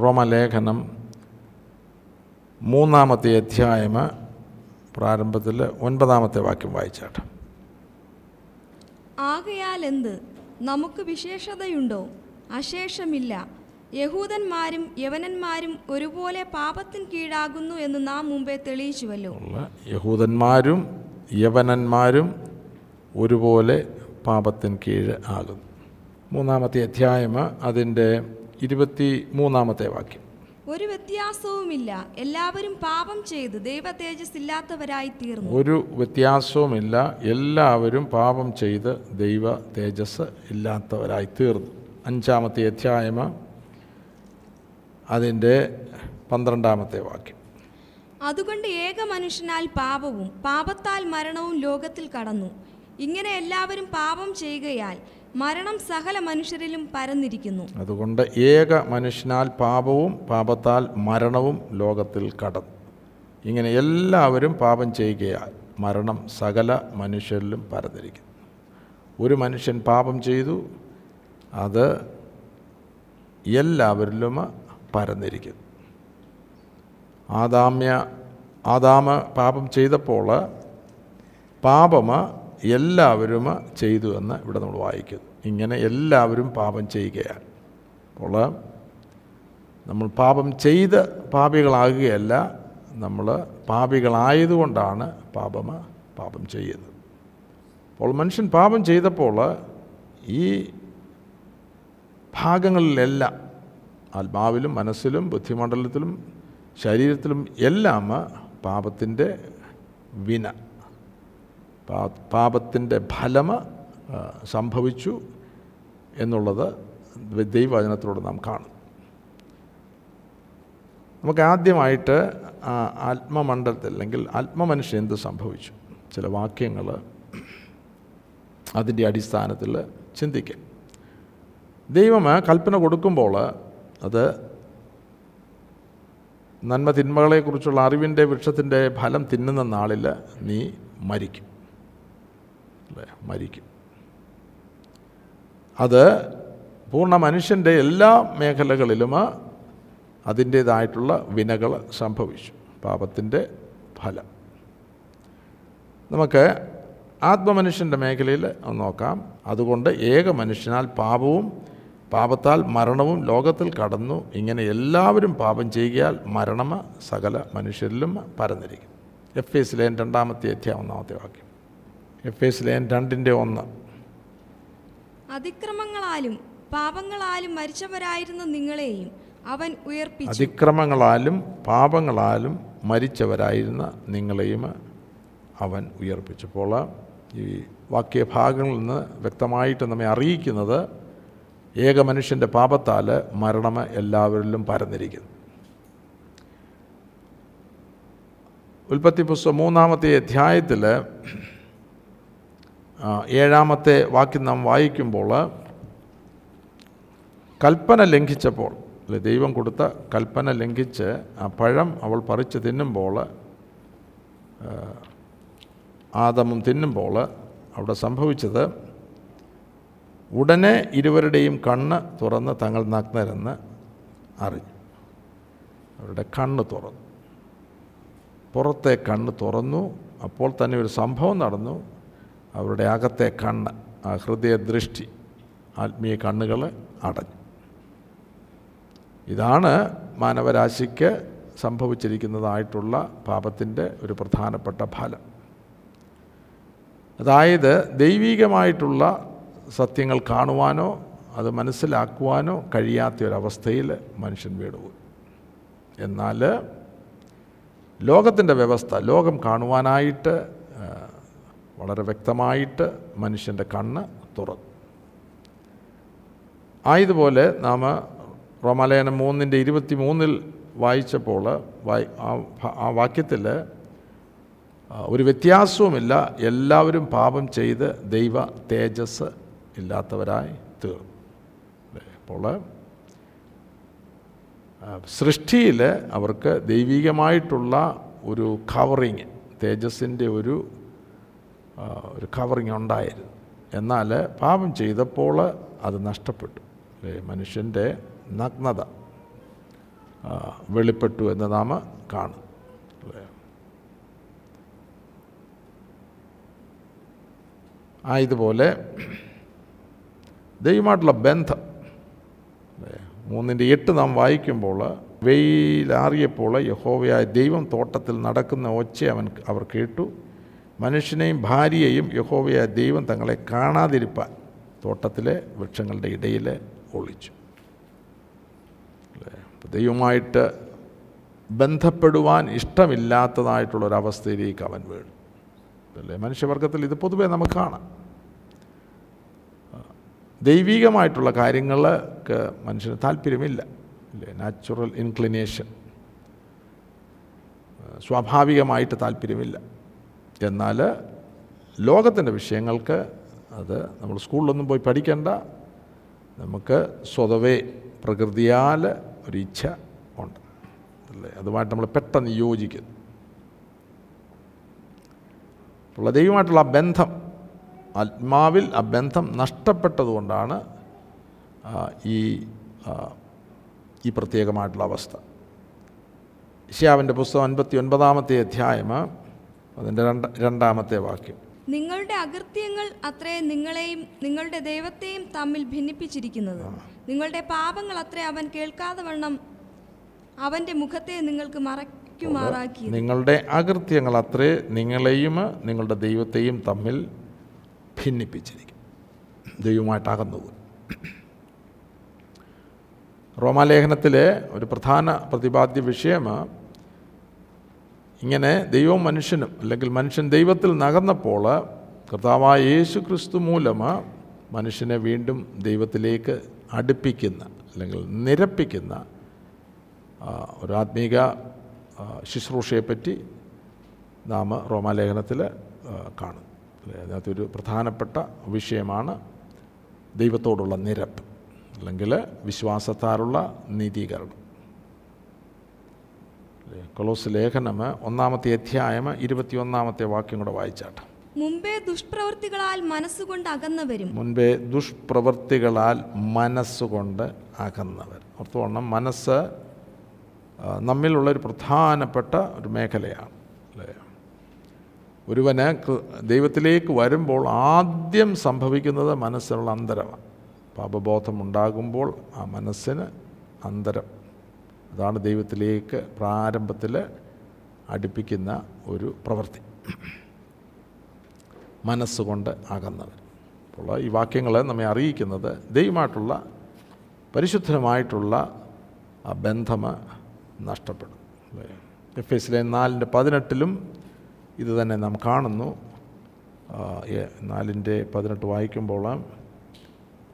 റോമലേഖനം മൂന്നാമത്തെ അധ്യായം പ്രാരംഭത്തിൽ ഒൻപതാമത്തെ വാക്യം വായിച്ചാട്ടെ. ആകയാൽ എന്ത് നമുക്ക് വിശേഷതയുണ്ടോ? അശേഷമില്ല. യഹൂദന്മാരും യവനന്മാരും ഒരുപോലെ പാപത്തിൻ കീഴാകുന്നു എന്ന് നാം മുമ്പേ തെളിയിച്ചുവല്ലോ. യഹൂദന്മാരും യവനന്മാരും ഒരുപോലെ പാപത്തിൻ കീഴ് ആകുന്നു. മൂന്നാമത്തെ അധ്യായം അതിന്റെ ഇരുപത്തി മൂന്നാമത്തെ വാക്യം. ഒരു വ്യത്യാസവുമില്ല. എല്ലാവരും പാപം ചെയ്ത് ദൈവ തേജസ് ഇല്ലാത്തവരായി തീർന്നു ഒരു വ്യത്യാസവുമില്ല. എല്ലാവരും പാപം ചെയ്ത് ദൈവ തേജസ് ഇല്ലാത്തവരായി തീർന്നു അഞ്ചാമത്തെ അധ്യായമ അതിന്റെ പന്ത്രണ്ടാമത്തെ വാക്യം. അതുകൊണ്ട് ഏക മനുഷ്യനാൽ പാപവും പാപത്താൽ മരണവും ലോകത്തിൽ കടന്നു. ഇങ്ങനെ എല്ലാവരും പാപം ചെയ്യുകയാൽ മരണം സകല മനുഷ്യരിലും പരന്നിരിക്കുന്നു. അതുകൊണ്ട് ഏക മനുഷ്യനാൽ പാപവും പാപത്താൽ മരണവും ലോകത്തിൽ കടന്നു. ഇങ്ങനെ എല്ലാവരും പാപം ചെയ്യുകയാൽ മരണം സകല മനുഷ്യരിലും പരന്നിരിക്കുന്നു. ഒരു മനുഷ്യൻ പാപം ചെയ്തു അത് എല്ലാവരിലും പരന്നിരിക്കുന്നു. ആദാമ്യ ആദാമ പാപം ചെയ്തപ്പോൾ പാപം എല്ലാവരും ചെയ്തു എന്ന് ഇവിടെ നമ്മൾ വായിക്കുന്നു. ഇങ്ങനെ എല്ലാവരും പാപം ചെയ്യുകയാണ്. അപ്പോൾ നമ്മൾ പാപം ചെയ്ത് പാപികളാകുകയല്ല നമ്മൾ പാപികളായതുകൊണ്ടാണ് പാപം പാപം ചെയ്യുന്നത്. അപ്പോൾ മനുഷ്യൻ പാപം ചെയ്തപ്പോൾ ഈ ഭാഗങ്ങളിലെല്ലാം ആത്മാവിലും മനസ്സിലും ബുദ്ധിമണ്ഡലത്തിലും ശരീരത്തിലും എല്ലാം പാപത്തിന്റെ വിന. പാപത്തിന്റെ ഫലം സംഭവിച്ചു എന്നുള്ളത് ദൈവവചനത്തിലൂടെ നാം കാണും. നമുക്ക് ആദ്യമായിട്ട് ആത്മമണ്ഡലത്തിൽ അല്ലെങ്കിൽ ആത്മമനുഷ്യൻ എന്ത് സംഭവിച്ചു? ചില വാക്യങ്ങൾ അതിന്റെ അടിസ്ഥാനത്തിൽ ചിന്തിക്കാം. ദൈവം കൽപ്പന കൊടുക്കുമ്പോൾ അത് നന്മ തിന്മകളെക്കുറിച്ചുള്ള അറിവിന്റെ വൃക്ഷത്തിന്റെ ഫലം തിന്നുന്ന നാളിൽ നീ മരിക്കും. അല്ലേ? മരിക്കും. അത് പൂർണ മനുഷ്യന്റെ എല്ലാ മേഖലകളിലും അതിന്റേതായിട്ടുള്ള വിനകൾ സംഭവിച്ചു. പാപത്തിന്റെ ഫലം. നമുക്ക് ആത്മമനുഷ്യന്റെ മേഖലയിൽ നോക്കാം. അതുകൊണ്ട് ഏക മനുഷ്യനാൽ പാപവും പാപത്താൽ മരണവും ലോകത്തിൽ കടന്നു. ഇങ്ങനെ എല്ലാവരും പാപം ചെയ്യുകയാൽ മരണം സകല മനുഷ്യരിലും പരന്നിരിക്കും. എഫ് എസ് ലേൻ രണ്ടാമത്തെ അധ്യായം ഒന്നാമത്തെ വാക്യം. എഫ് എസ് ലേൻ രണ്ടിന്റെ ഒന്ന്. അതിക്രമങ്ങളാലും പാപങ്ങളാലും മരിച്ചവരായിരുന്ന നിങ്ങളെയും. അവൻ ഉയർപ്പിച്ചു. അതിക്രമങ്ങളാലും പാപങ്ങളാലും മരിച്ചവരായിരുന്ന നിങ്ങളെയും അവൻ ഉയർപ്പിച്ചപ്പോൾ ഈ വാക്യഭാഗങ്ങളിൽ നിന്ന് വ്യക്തമായിട്ട് നമ്മെ അറിയിക്കുന്നത് ഏക മനുഷ്യന്റെ പാപത്താൽ മരണം എല്ലാവരിലും പരന്നിരിക്കുന്നു. ഉൽപ്പത്തി പുസ്തകം മൂന്നാമത്തെ അധ്യായത്തിൽ ഏഴാമത്തെ വാക്യം നാം വായിക്കുമ്പോൾ കൽപ്പന ലംഘിച്ചപ്പോൾ അല്ലെ ദൈവം കൊടുത്ത കൽപ്പന ലംഘിച്ച് ആ പഴം അവൾ പറിച്ച് തിന്നുമ്പോൾ ആദമും തിന്നുമ്പോൾ അവിടെ സംഭവിച്ചത് ഉടനെ ഇരുവരുടെയും കണ്ണ് തുറന്ന് തങ്ങൾ നഗ്നരെന്ന് അറിഞ്ഞു. അവരുടെ കണ്ണ് തുറന്നു. പുറത്തെ കണ്ണ് തുറന്നു. അപ്പോൾ തന്നെ ഒരു സംഭവം നടന്നു. അവരുടെ അകത്തെ കണ്ണ് ആ ഹൃദയ ദൃഷ്ടി ആത്മീയ കണ്ണുകൾ അടഞ്ഞു. ഇതാണ് മാനവരാശിക്ക് സംഭവിച്ചിരിക്കുന്നതായിട്ടുള്ള പാപത്തിന്റെ ഒരു പ്രധാനപ്പെട്ട ഫലം. അതായത് ദൈവീകമായിട്ടുള്ള സത്യങ്ങൾ കാണുവാനോ അത് മനസ്സിലാക്കുവാനോ കഴിയാത്ത ഒരവസ്ഥയിൽ മനുഷ്യൻ വീണുപോയി. എന്നാൽ ലോകത്തിന്റെ വ്യവസ്ഥ ലോകം കാണുവാനായിട്ട് വളരെ വ്യക്തമായിട്ട് മനുഷ്യന്റെ കണ്ണ് തുറന്നു. ആയതുപോലെ നാം റോമാലയനം മൂന്നിന്റെ ഇരുപത്തി മൂന്നിൽ വായിച്ചപ്പോൾ വായി ആ വാക്യത്തിൽ ഒരു വ്യത്യാസവുമില്ല. എല്ലാവരും പാപം ചെയ്ത് ദൈവ തേജസ് ഇല്ലാത്തവരായി തീർന്നു. അപ്പോൾ സൃഷ്ടിയിൽ അവർക്ക് ദൈവികമായിട്ടുള്ള ഒരു കവറിങ് തേജസ്സിന്റെ ഒരു ഒരു കവറിങ് ഉണ്ടായിരുന്നു. എന്നാൽ പാപം ചെയ്തപ്പോൾ അത് നഷ്ടപ്പെട്ടു. അല്ലേ? മനുഷ്യന്റെ നഗ്നത വെളിപ്പെട്ടു എന്ന് നാം കാണും അല്ലേ? ആയതുപോലെ ദൈവമായിട്ടുള്ള ബന്ധം? മൂന്നിന്റെ എട്ട് നാം വായിക്കുമ്പോൾ വെയിലാറിയപ്പോൾ യഹോവയായ ദൈവം തോട്ടത്തിൽ നടക്കുന്ന ഒച്ച അവൻ അവർ കേട്ടു. മനുഷ്യനെയും ഭാര്യയെയും യഹോവയ ദൈവം തങ്ങളെ കാണാതിരിപ്പാൻ തോട്ടത്തിലെ വൃക്ഷങ്ങളുടെ ഇടയിൽ ഒളിച്ചു. ദൈവമായിട്ട് ബന്ധപ്പെടുവാൻ ഇഷ്ടമില്ലാത്തതായിട്ടുള്ളൊരവസ്ഥയിലേക്ക് അവൻ വീണു. അല്ലേ? മനുഷ്യവർഗത്തിൽ ഇത് പൊതുവേ നമുക്ക് കാണാം. ദൈവീകമായിട്ടുള്ള കാര്യങ്ങൾക്ക് മനുഷ്യന് താല്പര്യമില്ല. അല്ലേ? നാച്ചുറൽ ഇൻക്ലിനേഷൻ സ്വാഭാവികമായിട്ട് താല്പര്യമില്ല. എന്നാൽ ലോകത്തിന്റെ വിഷയങ്ങൾക്ക് അത് നമ്മൾ സ്കൂളിലൊന്നും പോയി പഠിക്കേണ്ട. നമുക്ക് സ്വതവേ പ്രകൃതിയാൽ ഒരു ഇച്ഛ ഉണ്ട്. അല്ലേ? അതുമായിട്ട് നമ്മൾ പെട്ടെന്ന് യോജിക്കുന്നു. ഉള്ള ദൈവമായിട്ടുള്ള ആ ബന്ധം ആത്മാവിൽ ആ ബന്ധം നഷ്ടപ്പെട്ടതുകൊണ്ടാണ് ഈ ഈ പ്രത്യേകമായിട്ടുള്ള അവസ്ഥ. ഇഷ്യാവിന്റെ പുസ്തകം അൻപത്തി ഒൻപതാമത്തെ അധ്യായം അതിന്റെ രണ്ട് രണ്ടാമത്തെ വാക്യം. നിങ്ങളുടെ അകൃത്യങ്ങൾ അത്രേ നിങ്ങളെയും നിങ്ങളുടെ ദൈവത്തെയും തമ്മിൽ ഭിന്നിപ്പിച്ചിരിക്കുന്നത്. നിങ്ങളുടെ പാപങ്ങൾ അത്രേ അവൻ കേൾക്കാതെ വണ്ണം അവന്റെ മുഖത്തെ നിങ്ങൾക്ക് മറയ്ക്കുമാറാക്കി. നിങ്ങളുടെ അകൃത്യങ്ങൾ അത്രേ നിങ്ങളെയും നിങ്ങളുടെ ദൈവത്തെയും തമ്മിൽ ഭിന്നിപ്പിച്ചിരിക്കും. ദൈവമായിട്ട് അകന്നുപോയി റോമാലേഖനത്തിലെ ഒരു പ്രധാന പ്രതിപാദ്യ വിഷയം ഇങ്ങനെ ദൈവം മനുഷ്യനും അല്ലെങ്കിൽ മനുഷ്യൻ ദൈവത്തിൽ നകർന്നപ്പോൾ കർത്താവായ യേശു ക്രിസ്തു മൂലം മനുഷ്യനെ വീണ്ടും ദൈവത്തിലേക്ക് അടുപ്പിക്കുന്ന അല്ലെങ്കിൽ നിരപ്പിക്കുന്ന ഒരു ആത്മീക ശുശ്രൂഷയെപ്പറ്റി നാം റോമാലേഖനത്തിൽ കാണും. അതിനകത്തൊരു പ്രധാനപ്പെട്ട വിഷയമാണ് ദൈവത്തോടുള്ള നിരപ്പ് അല്ലെങ്കിൽ വിശ്വാസത്താലുള്ള നീതീകരണം. കൊലോസ് ലേഖനം ഒന്നാമത്തെ അധ്യായം ഇരുപത്തിയൊന്നാമത്തെ വാക്യം കൂടെ വായിച്ചാട്ടെ. മുമ്പേ ദുഷ്പ്രവൃത്തികളാൽ മനസ്സുകൊണ്ട് അകന്നവരും. മുൻപേ ദുഷ്പ്രവൃത്തികളാൽ മനസ്സുകൊണ്ട് അകന്നവർ. അർത്ഥമാണ് മനസ്സ് നമ്മിലുള്ളൊരു നമ്മിലുള്ള ഒരു പ്രധാനപ്പെട്ട ഒരു മേഖലയാണ് അല്ലേ? ഒരുവന് ദൈവത്തിലേക്ക് വരുമ്പോൾ ആദ്യം സംഭവിക്കുന്നത് മനസ്സിനുള്ള അന്തരമാണ്. പാപബോധം ഉണ്ടാകുമ്പോൾ ആ മനസ്സിന് അന്തരം. അതാണ് ദൈവത്തിലേക്ക് പ്രാരംഭത്തിൽ അടുപ്പിക്കുന്ന ഒരു പ്രവൃത്തി. മനസ്സുകൊണ്ട് അകന്നവർ അപ്പോൾ ഈ വാക്യങ്ങൾ നമ്മെ അറിയിക്കുന്നത് ദൈവമായിട്ടുള്ള പരിശുദ്ധമായിട്ടുള്ള ആ ബന്ധം നഷ്ടപ്പെടും. എഫ് എസിലെ നാലിന്റെ പതിനെട്ടിലും ഇത് തന്നെ നാം കാണുന്നു. നാലിന്റെ പതിനെട്ട് വായിക്കുമ്പോൾ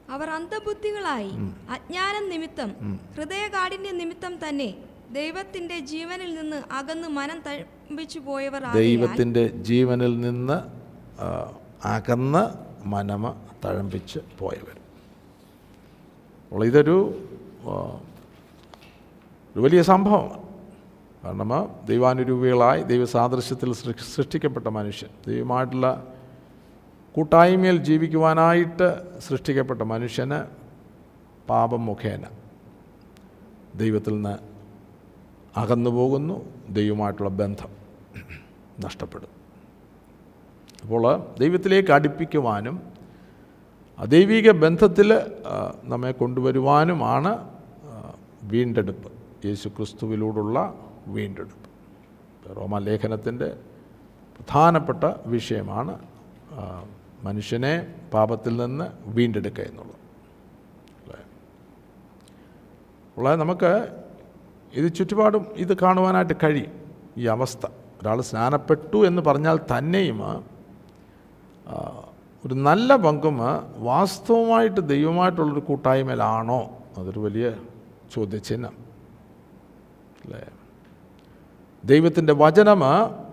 അവർ അന്ധബുദ്ധികളായി. അജ്ഞാനം നിമിത്തം ഹൃദയകാഠിന്യ നിമിത്തം തന്നെ ദൈവത്തിന്റെ ജീവനിൽ നിന്ന് അകന്ന് മനം തഴപ്പിച്ചു പോയവർ ദൈവത്തിന്റെ ജീവനിൽ നിന്ന് അകന്ന് മനമ തഴമ്പിച്ച് പോയവർ. ഇതൊരു ഒരു വലിയ സംഭവമാണ്. കാരണം ദൈവാനുരൂപികളായി ദൈവസാദൃശ്യത്തിൽ സൃഷ്ടിക്കപ്പെട്ട മനുഷ്യൻ ദൈവമായിട്ടുള്ള കൂട്ടായ്മയിൽ ജീവിക്കുവാനായിട്ട് സൃഷ്ടിക്കപ്പെട്ട മനുഷ്യന് പാപം മുഖേന. ദൈവത്തിൽ നിന്ന് അകന്നു പോകുന്നു ദൈവമായിട്ടുള്ള ബന്ധം നഷ്ടപ്പെടും. അപ്പോൾ ദൈവത്തിലേക്ക് അടുപ്പിക്കുവാനും ദൈവിക ബന്ധത്തിൽ നമ്മെ കൊണ്ടുവരുവാനുമാണ് വീണ്ടെടുപ്പ്. യേശു ക്രിസ്തുവിലൂടുള്ള വീണ്ടെടുപ്പ്. റോമാലേഖനത്തിന്റെ പ്രധാനപ്പെട്ട വിഷയമാണ് മനുഷ്യനെ പാപത്തിൽ നിന്ന് വീണ്ടെടുക്കുക എന്നുള്ളത് ഉള്ള നമുക്ക് ഇത് ചുറ്റുപാടും ഇത് കാണുവാനായിട്ട് കഴിയും. ഈ അവസ്ഥ. ഒരാൾ സ്നാനപ്പെട്ടു എന്ന് പറഞ്ഞാൽ തന്നെയും ഒരു നല്ല പങ്കും വാസ്തവമായിട്ട് ദൈവമായിട്ടുള്ളൊരു കൂട്ടായ്മയിലാണോ? അതൊരു വലിയ ചോദ്യചിഹ്നം. അല്ലേ? ദൈവത്തിന്റെ വചനം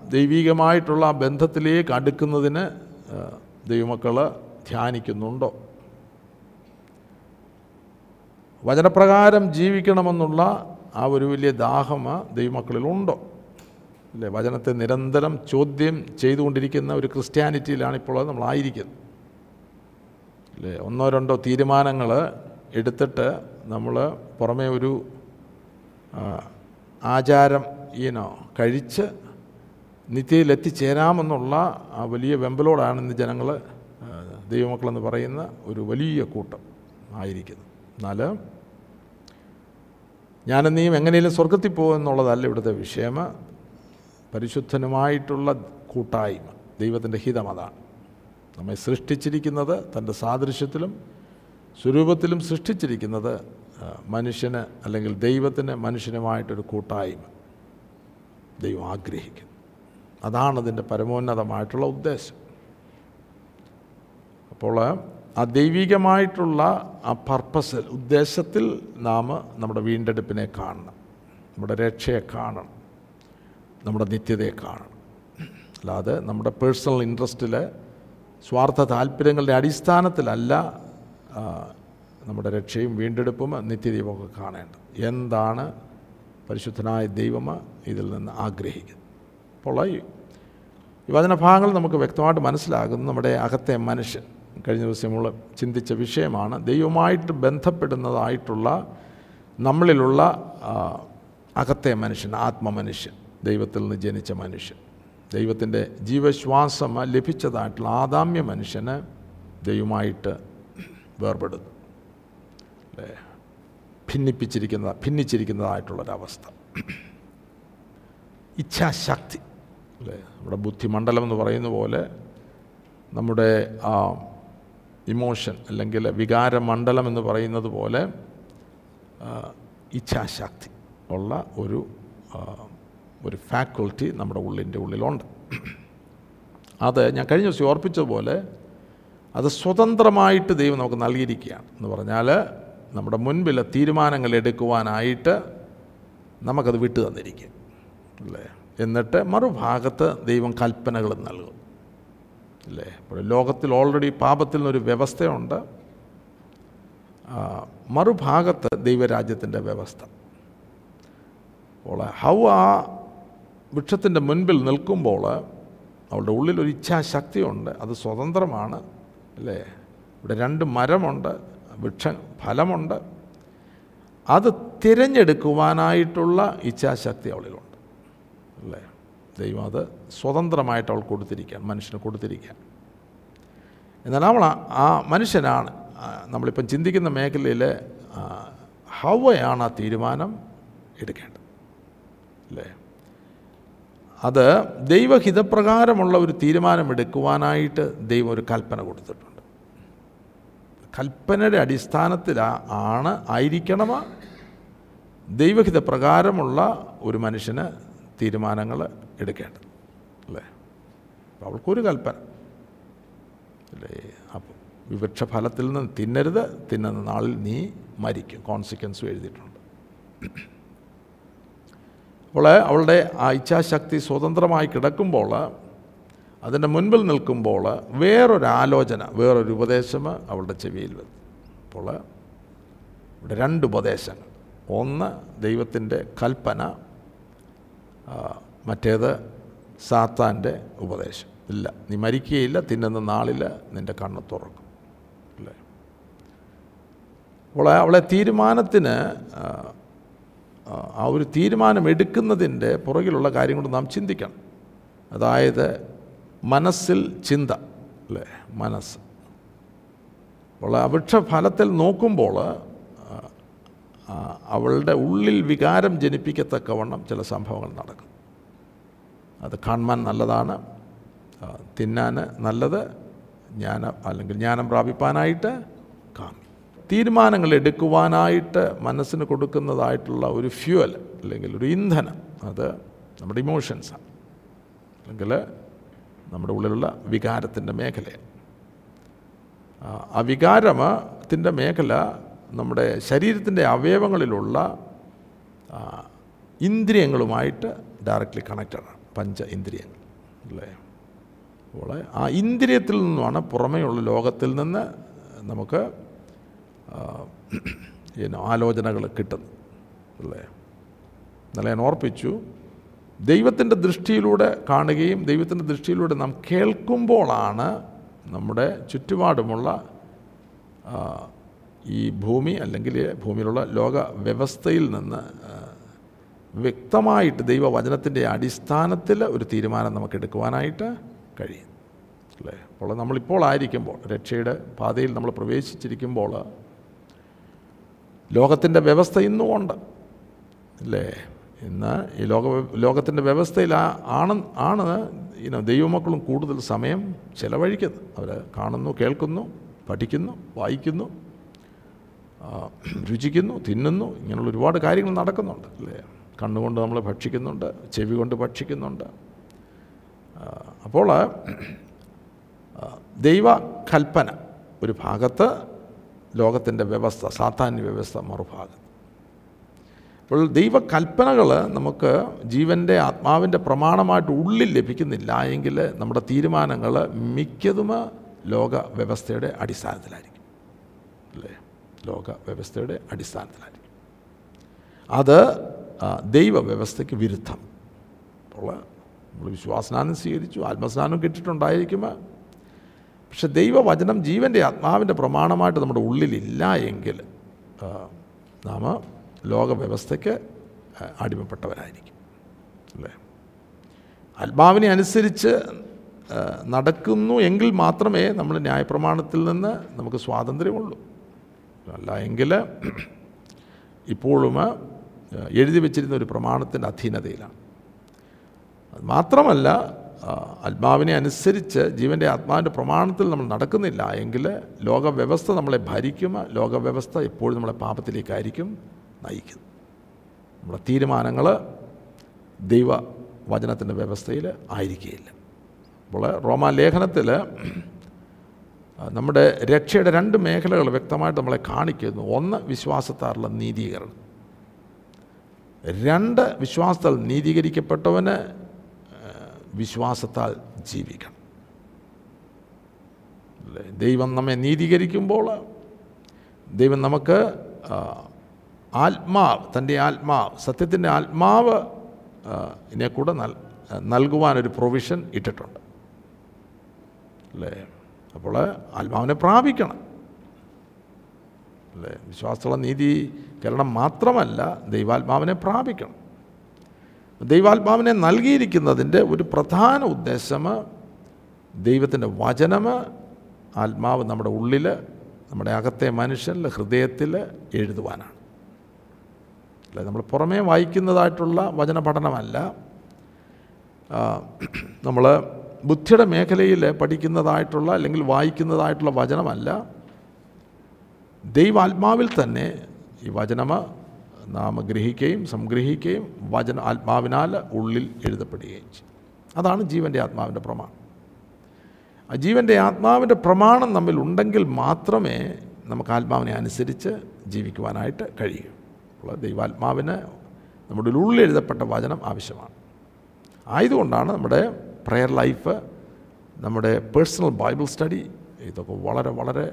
ദൈവികമായിട്ടുള്ള ബന്ധത്തിലേക്ക് അടുക്കുന്നതിന് ദൈവമക്കൾ ധ്യാനിക്കുന്നുണ്ടോ? വചനപ്രകാരം ജീവിക്കണമെന്നുള്ള ആ ഒരു വലിയ ദാഹം ദൈവമക്കളിലുണ്ടോ? അല്ലേ? വചനത്തെ നിരന്തരം ചോദ്യം ചെയ്തുകൊണ്ടിരിക്കുന്ന ഒരു ക്രിസ്ത്യാനിറ്റിയിലാണ് ഇപ്പോൾ നമ്മളായിരിക്കുന്നത്. അല്ലേ? ഒന്നോ രണ്ടോ തീരുമാനങ്ങൾ എടുത്തിട്ട് നമ്മൾ പുറമേ ഒരു ആചാരം ഈനോ കഴിച്ച് നിത്യയിൽ എത്തിച്ചേരാമെന്നുള്ള ആ വലിയ വെമ്പലോടാണ് ഇന്ന് ജനങ്ങൾ ദൈവമക്കളെന്ന് പറയുന്ന ഒരു വലിയ കൂട്ടം ആയിരിക്കുന്നു. എന്നാൽ ഞാനെന്നീയും എങ്ങനെയും സ്വർഗത്തിൽ പോകുമെന്നുള്ളതല്ല ഇവിടുത്തെ വിഷയം. പരിശുദ്ധനുമായിട്ടുള്ള കൂട്ടായ്മ ദൈവത്തിന്റെ ഹിതം അതാണ്. നമ്മെ സൃഷ്ടിച്ചിരിക്കുന്നത് തന്റെ സാദൃശ്യത്തിലും സ്വരൂപത്തിലും സൃഷ്ടിച്ചിരിക്കുന്നത് മനുഷ്യന് അല്ലെങ്കിൽ ദൈവത്തിന് മനുഷ്യനുമായിട്ടൊരു കൂട്ടായ്മ ദൈവം ആഗ്രഹിക്കുന്നു. അതാണ് അതിന്റെ പരമോന്നതമായിട്ടുള്ള ഉദ്ദേശം. അപ്പോൾ ആ ദൈവികമായിട്ടുള്ള ആ പർപ്പസ് ഉദ്ദേശത്തിൽ നാം നമ്മുടെ വീണ്ടെടുപ്പിനെ കാണണം. നമ്മുടെ രക്ഷയെ കാണണം. നമ്മുടെ നിത്യതയെ കാണണം. അല്ലാതെ നമ്മുടെ പേഴ്സണൽ ഇൻട്രസ്റ്റിൽ സ്വാർത്ഥ താല്പര്യങ്ങളുടെ അടിസ്ഥാനത്തിലല്ല നമ്മുടെ രക്ഷയും വീണ്ടെടുപ്പും നിത്യതയും ഒക്കെ കാണേണ്ടത്. എന്താണ് പരിശുദ്ധനായ ദൈവം ഇതിൽ നിന്ന് ആഗ്രഹിക്കുന്നത്? അപ്പോൾ ഈ വചനഭാഗങ്ങൾ നമുക്ക് വ്യക്തമായിട്ട് മനസ്സിലാകുന്നു. നമ്മുടെ അകത്തെ മനുഷ്യൻ കഴിഞ്ഞ ദിവസം നമ്മൾ ചിന്തിച്ച വിഷയമാണ്. ദൈവമായിട്ട് ബന്ധപ്പെടുന്നതായിട്ടുള്ള നമ്മളിലുള്ള അകത്തെ മനുഷ്യൻ ആത്മമനുഷ്യൻ ദൈവത്തിൽ നിന്ന് ജനിച്ച മനുഷ്യൻ. ദൈവത്തിന്റെ ജീവശ്വാസം ലഭിച്ചതായിട്ടുള്ള ആദാമ്യ മനുഷ്യന് ദൈവമായിട്ട് വേർപെടുന്നു. അല്ലേ? ഭിന്നിപ്പിച്ചിരിക്കുന്ന ഭിന്നിച്ചിരിക്കുന്നതായിട്ടുള്ളൊരവസ്ഥ. ഇച്ഛാശക്തി. അല്ലേ? നമ്മുടെ ബുദ്ധിമണ്ഡലം എന്ന് പറയുന്ന പോലെ നമ്മുടെ ആ ഇമോഷൻ അല്ലെങ്കിൽ വികാരമണ്ഡലം എന്ന് പറയുന്നത് പോലെ ഇച്ഛാശക്തി ഉള്ള ഒരു ഒരു ഫാക്കൾട്ടി നമ്മുടെ ഉള്ളിന്റെ ഉള്ളിലുണ്ട്. അത് ഞാൻ കഴിഞ്ഞ ദിവസം ഓർപ്പിച്ചതുപോലെ അത് സ്വതന്ത്രമായിട്ട് ദൈവം നമുക്ക് നൽകിയിരിക്കുകയാണ്. എന്ന് പറഞ്ഞാൽ നമ്മുടെ മുൻപിലെ തീരുമാനങ്ങൾ എടുക്കുവാനായിട്ട് നമുക്കത് വിട്ടു തന്നിരിക്കുക അല്ലേ? എന്നിട്ട് മറുഭാഗത്ത് ദൈവം കൽപ്പനകൾ നൽകും. അല്ലേ ഇപ്പോൾ ലോകത്തിൽ ഓൾറെഡി പാപത്തിൽ നിന്നൊരു വ്യവസ്ഥയുണ്ട്. മറുഭാഗത്ത് ദൈവരാജ്യത്തിന്റെ വ്യവസ്ഥ. അപ്പോൾ ഹൗ ആ വൃക്ഷത്തിന്റെ മുൻപിൽ നിൽക്കുമ്പോൾ അവളുടെ ഉള്ളിൽ ഒരു ഇച്ഛാശക്തിയുണ്ട്. അത് സ്വതന്ത്രമാണ്. അല്ലേ ഇവിടെ രണ്ട് മരമുണ്ട്. വൃക്ഷ ഫലമുണ്ട്. അത് തിരഞ്ഞെടുക്കുവാനായിട്ടുള്ള ഇച്ഛാശക്തി അവളിലുണ്ട്. അല്ലേ? ദൈവം അത് സ്വതന്ത്രമായിട്ട് അവൾ കൊടുത്തിരിക്കുകയാണ് മനുഷ്യന് കൊടുത്തിരിക്കുകയാണ് എന്നാൽ അവൾ ആ- മനുഷ്യനാണ്. നമ്മളിപ്പം ചിന്തിക്കുന്ന മേഖലയിൽ ഹവയാണ് ആ തീരുമാനം എടുക്കേണ്ടത്. അല്ലേ? അത് ദൈവഹിതപ്രകാരമുള്ള ഒരു തീരുമാനം എടുക്കുവാനായിട്ട് ദൈവം ഒരു കൽപ്പന കൊടുത്തിട്ടുണ്ട്. കൽപ്പനയുടെ അടിസ്ഥാനത്തിലാ ആണ് ആയിരിക്കണമോ ദൈവഹിതപ്രകാരമുള്ള ഒരു മനുഷ്യന് തീരുമാനങ്ങൾ എടുക്കേണ്ടത് അല്ലേ? അപ്പോൾ അവൾക്കൊരു കൽപ്പന. അല്ലേ? അപ്പം നിന്ന് തിന്നരുത് തിന്നുന്ന നാളിൽ നീ മരിക്കും. കോൺസിക്വൻസ് എഴുതിയിട്ടുണ്ട്. അപ്പോൾ അവളുടെ ആ ഇച്ഛാശക്തി സ്വതന്ത്രമായി കിടക്കുമ്പോൾ അതിന്റെ മുൻപിൽ നിൽക്കുമ്പോൾ വേറൊരു ആലോചന വേറൊരു ഉപദേശം അവളുടെ ചെവിയിൽ വരും അപ്പോൾ ഇവിടെ രണ്ട് ഉപദേശങ്ങൾ. ഒന്ന് ദൈവത്തിന്റെ കൽപ്പന മറ്റേത് സാത്താന്റെ ഉപദേശം. ഇല്ല നീ മരിക്കുകയില്ല തിന്നുന്ന നാളിൽ നിന്റെ കണ്ണ് തുറക്കും. അല്ലേ? അവളെ അവളെ തീരുമാനത്തിന് ആ, ഒരു തീരുമാനം എടുക്കുന്നതിന്റെ പുറകിലുള്ള കാര്യം കൊണ്ട് നാം ചിന്തിക്കണം. അതായത് മനസ്സിൽ ചിന്ത അല്ലേ? മനസ്സ്. അവളെ അവിക്ഷ ഫലത്തിൽ നോക്കുമ്പോൾ അവളുടെ ഉള്ളിൽ വികാരം ജനിപ്പിക്കത്തക്കവണ്ണം ചില സംഭവങ്ങൾ നടക്കും. അത് കാണാൻ നല്ലതാണ്. തിന്നാൻ നല്ലത് ജ്ഞാനം അല്ലെങ്കിൽ ജ്ഞാനം പ്രാപിപ്പാനായിട്ട് കാമി തീരുമാനങ്ങൾ എടുക്കുവാനായിട്ട് മനസ്സിന് കൊടുക്കുന്നതായിട്ടുള്ള ഒരു ഫ്യൂവൽ അല്ലെങ്കിൽ ഒരു ഇന്ധനം അത് നമ്മുടെ ഇമോഷൻസാണ് അല്ലെങ്കിൽ നമ്മുടെ ഉള്ളിലുള്ള വികാരത്തിന്റെ മേഖലയാണ്. ആ വികാരത്തിന്റെ മേഖല നമ്മുടെ ശരീരത്തിന്റെ അവയവങ്ങളിലുള്ള ഇന്ദ്രിയങ്ങളുമായിട്ട് ഡയറക്റ്റ്ലി കണക്റ്റഡ് ആണ് പഞ്ച ഇന്ദ്രിയങ്ങൾ അല്ലേ? അപ്പോൾ ആ ഇന്ദ്രിയത്തിൽ നിന്നുമാണ് പുറമേയുള്ള ലോകത്തിൽ നിന്ന് നമുക്ക് ആലോചനകൾ കിട്ടുന്നത് അല്ലേ? ഇന്നലെ ഞാൻ ഓർപ്പിച്ചു ദൈവത്തിന്റെ ദൃഷ്ടിയിലൂടെ കാണുകയും ദൈവത്തിന്റെ ദൃഷ്ടിയിലൂടെ നാം കേൾക്കുമ്പോഴാണ് നമ്മുടെ ചുറ്റുപാടുമുള്ള ഈ ഭൂമി അല്ലെങ്കിൽ ഭൂമിയിലുള്ള ലോക വ്യവസ്ഥയിൽ നിന്ന് വ്യക്തമായിട്ട് ദൈവവചനത്തിന്റെ അടിസ്ഥാനത്തിൽ ഒരു തീരുമാനം നമുക്ക് എടുക്കുവാനായിട്ട് കഴിയും. അല്ലേ? അപ്പോൾ നമ്മളിപ്പോൾ ആയിരിക്കുമ്പോൾ രക്ഷയുടെ പാതയിൽ നമ്മൾ പ്രവേശിച്ചിരിക്കുമ്പോൾ ലോകത്തിന്റെ വ്യവസ്ഥ ഇന്നും ഉണ്ട് അല്ലേ? ഇന്ന് ഈ ലോക ലോകത്തിന്റെ വ്യവസ്ഥയിൽ ആ- ആണ് ആണ് ഇന്ന് ദൈവമക്കളും കൂടുതൽ സമയം ചിലവഴിക്കുന്നത്. അവർ കാണുന്നു കേൾക്കുന്നു പഠിക്കുന്നു വായിക്കുന്നു. രുചിക്കുന്നു തിന്നുന്നു ഇങ്ങനെയുള്ള ഒരുപാട് കാര്യങ്ങൾ നടക്കുന്നുണ്ട് അല്ലേ? കണ്ണുകൊണ്ട് നമ്മൾ ഭക്ഷിക്കുന്നുണ്ട് ചെവി കൊണ്ട് ഭക്ഷിക്കുന്നുണ്ട്. അപ്പോൾ ദൈവ കൽപ്പന ഒരു ഭാഗത്ത് ലോകത്തിന്റെ വ്യവസ്ഥ സാധാന്യ വ്യവസ്ഥ മറുഭാഗത്ത്. അപ്പോൾ ദൈവകൽപ്പനകൾ നമുക്ക് ജീവന്റെ ആത്മാവിന്റെ പ്രമാണമായിട്ട് ഉള്ളിൽ ലഭിക്കുന്നില്ല എങ്കിൽ നമ്മുടെ തീരുമാനങ്ങൾ മിക്കതും ലോക വ്യവസ്ഥയുടെ അടിസ്ഥാനത്തിലായിരിക്കും. ലോക വ്യവസ്ഥയുടെ അടിസ്ഥാനത്തിലായിരിക്കും. അത് ദൈവവ്യവസ്ഥയ്ക്ക് ദൈവ വ്യവസ്ഥയ്ക്ക് വിരുദ്ധം. ഉള്ള നമ്മൾ വിശ്വാസനാനം സ്വീകരിച്ചു ആത്മസ്നാനം കിട്ടിയിട്ടുണ്ടായിരിക്കും പക്ഷെ ദൈവവചനം ജീവന്റെ ആത്മാവിന്റെ പ്രമാണമായിട്ട് നമ്മുടെ ഉള്ളിലില്ല എങ്കിൽ നാം ലോക വ്യവസ്ഥയ്ക്ക് അടിമപ്പെട്ടവരായിരിക്കും. അല്ലേ? ആത്മാവിനെ അനുസരിച്ച് നടക്കുന്നു എങ്കിൽ മാത്രമേ നമ്മൾ ന്യായപ്രമാണത്തിൽ നിന്ന് നമുക്ക് സ്വാതന്ത്ര്യമുള്ളൂ. അല്ല എങ്കിൽ ഇപ്പോഴും എഴുതി വച്ചിരുന്ന ഒരു പ്രമാണത്തിന്റെ അധീനതയിലാണ്. അത് മാത്രമല്ല ആത്മാവിനെ അനുസരിച്ച് ജീവന്റെ ആത്മാവിന്റെ പ്രമാണത്തിൽ നമ്മൾ നടക്കുന്നില്ല എങ്കിൽ ലോകവ്യവസ്ഥ നമ്മളെ ഭരിക്കും ലോകവ്യവസ്ഥ എപ്പോഴും നമ്മളെ പാപത്തിലേക്കായിരിക്കും നയിക്കുന്നത് നമ്മുടെ തീരുമാനങ്ങൾ ദൈവ വചനത്തിന്റെ വ്യവസ്ഥയിൽ ആയിരിക്കുകയില്ല. അപ്പോൾ റോമാലേഖനത്തിൽ നമ്മുടെ രക്ഷയുടെ രണ്ട് മേഖലകൾ വ്യക്തമായിട്ട് നമ്മളെ കാണിക്കുന്നു. ഒന്ന് വിശ്വാസത്താറുള്ള നീതീകരണം. രണ്ട് വിശ്വാസത്താൽ നീതീകരിക്കപ്പെട്ടവന് വിശ്വാസത്താൽ ജീവിക്കണം? ദൈവം നമ്മെ നീതീകരിക്കുമ്പോൾ ദൈവം നമുക്ക് ആത്മാവ് തന്റെ ആത്മാവ് സത്യത്തിന്റെ ആത്മാവ് ഇതിനെ കൂടെ നൽ നൽകുവാനൊരു പ്രൊവിഷൻ ഇട്ടിട്ടുണ്ട്. അല്ലേ? അപ്പോൾ ആത്മാവിനെ പ്രാപിക്കണം. അല്ലേ? വിശ്വാസമുള്ള നീതീകരണം മാത്രമല്ല ദൈവാത്മാവിനെ പ്രാപിക്കണം. ദൈവാത്മാവിനെ നൽകിയിരിക്കുന്നതിന്റെ ഒരു പ്രധാന ഉദ്ദേശം ദൈവത്തിന്റെ വചനം ആത്മാവ് നമ്മുടെ ഉള്ളിൽ നമ്മുടെ അകത്തെ മനുഷ്യനിൽ ഹൃദയത്തിൽ എഴുതുവാനാണ്. അല്ലേ? നമ്മൾ പുറമേ വായിക്കുന്നതായിട്ടുള്ള വചന പഠനമല്ല നമ്മൾ ബുദ്ധിയുടെ മേഖലയിൽ പഠിക്കുന്നതായിട്ടുള്ള അല്ലെങ്കിൽ വായിക്കുന്നതായിട്ടുള്ള വചനമല്ല. ദൈവാത്മാവിൽ തന്നെ ഈ വചനം നാം ഗ്രഹിക്കുകയും സംഗ്രഹിക്കുകയും വചന ആത്മാവിനാൽ ഉള്ളിൽ എഴുതപ്പെടുകയും ചെയ്യും. അതാണ് ജീവന്റെ ആത്മാവിന്റെ പ്രമാണം. ആ ജീവന്റെ ആത്മാവിന്റെ പ്രമാണം നമ്മിൽ ഉണ്ടെങ്കിൽ മാത്രമേ നമുക്ക് ആത്മാവിനെ അനുസരിച്ച് ജീവിക്കുവാനായിട്ട് കഴിയൂ. അപ്പോൾ ദൈവാത്മാവിന് നമ്മുടെ ഉള്ളിൽ എഴുതപ്പെട്ട വചനം ആവശ്യമാണ്. ആയതുകൊണ്ടാണ് നമ്മുടെ പ്രെയർ ലൈഫ് നമ്മുടെ പേഴ്സണൽ ബൈബിൾ സ്റ്റഡി ഇതൊക്കെ വളരെ വളരെ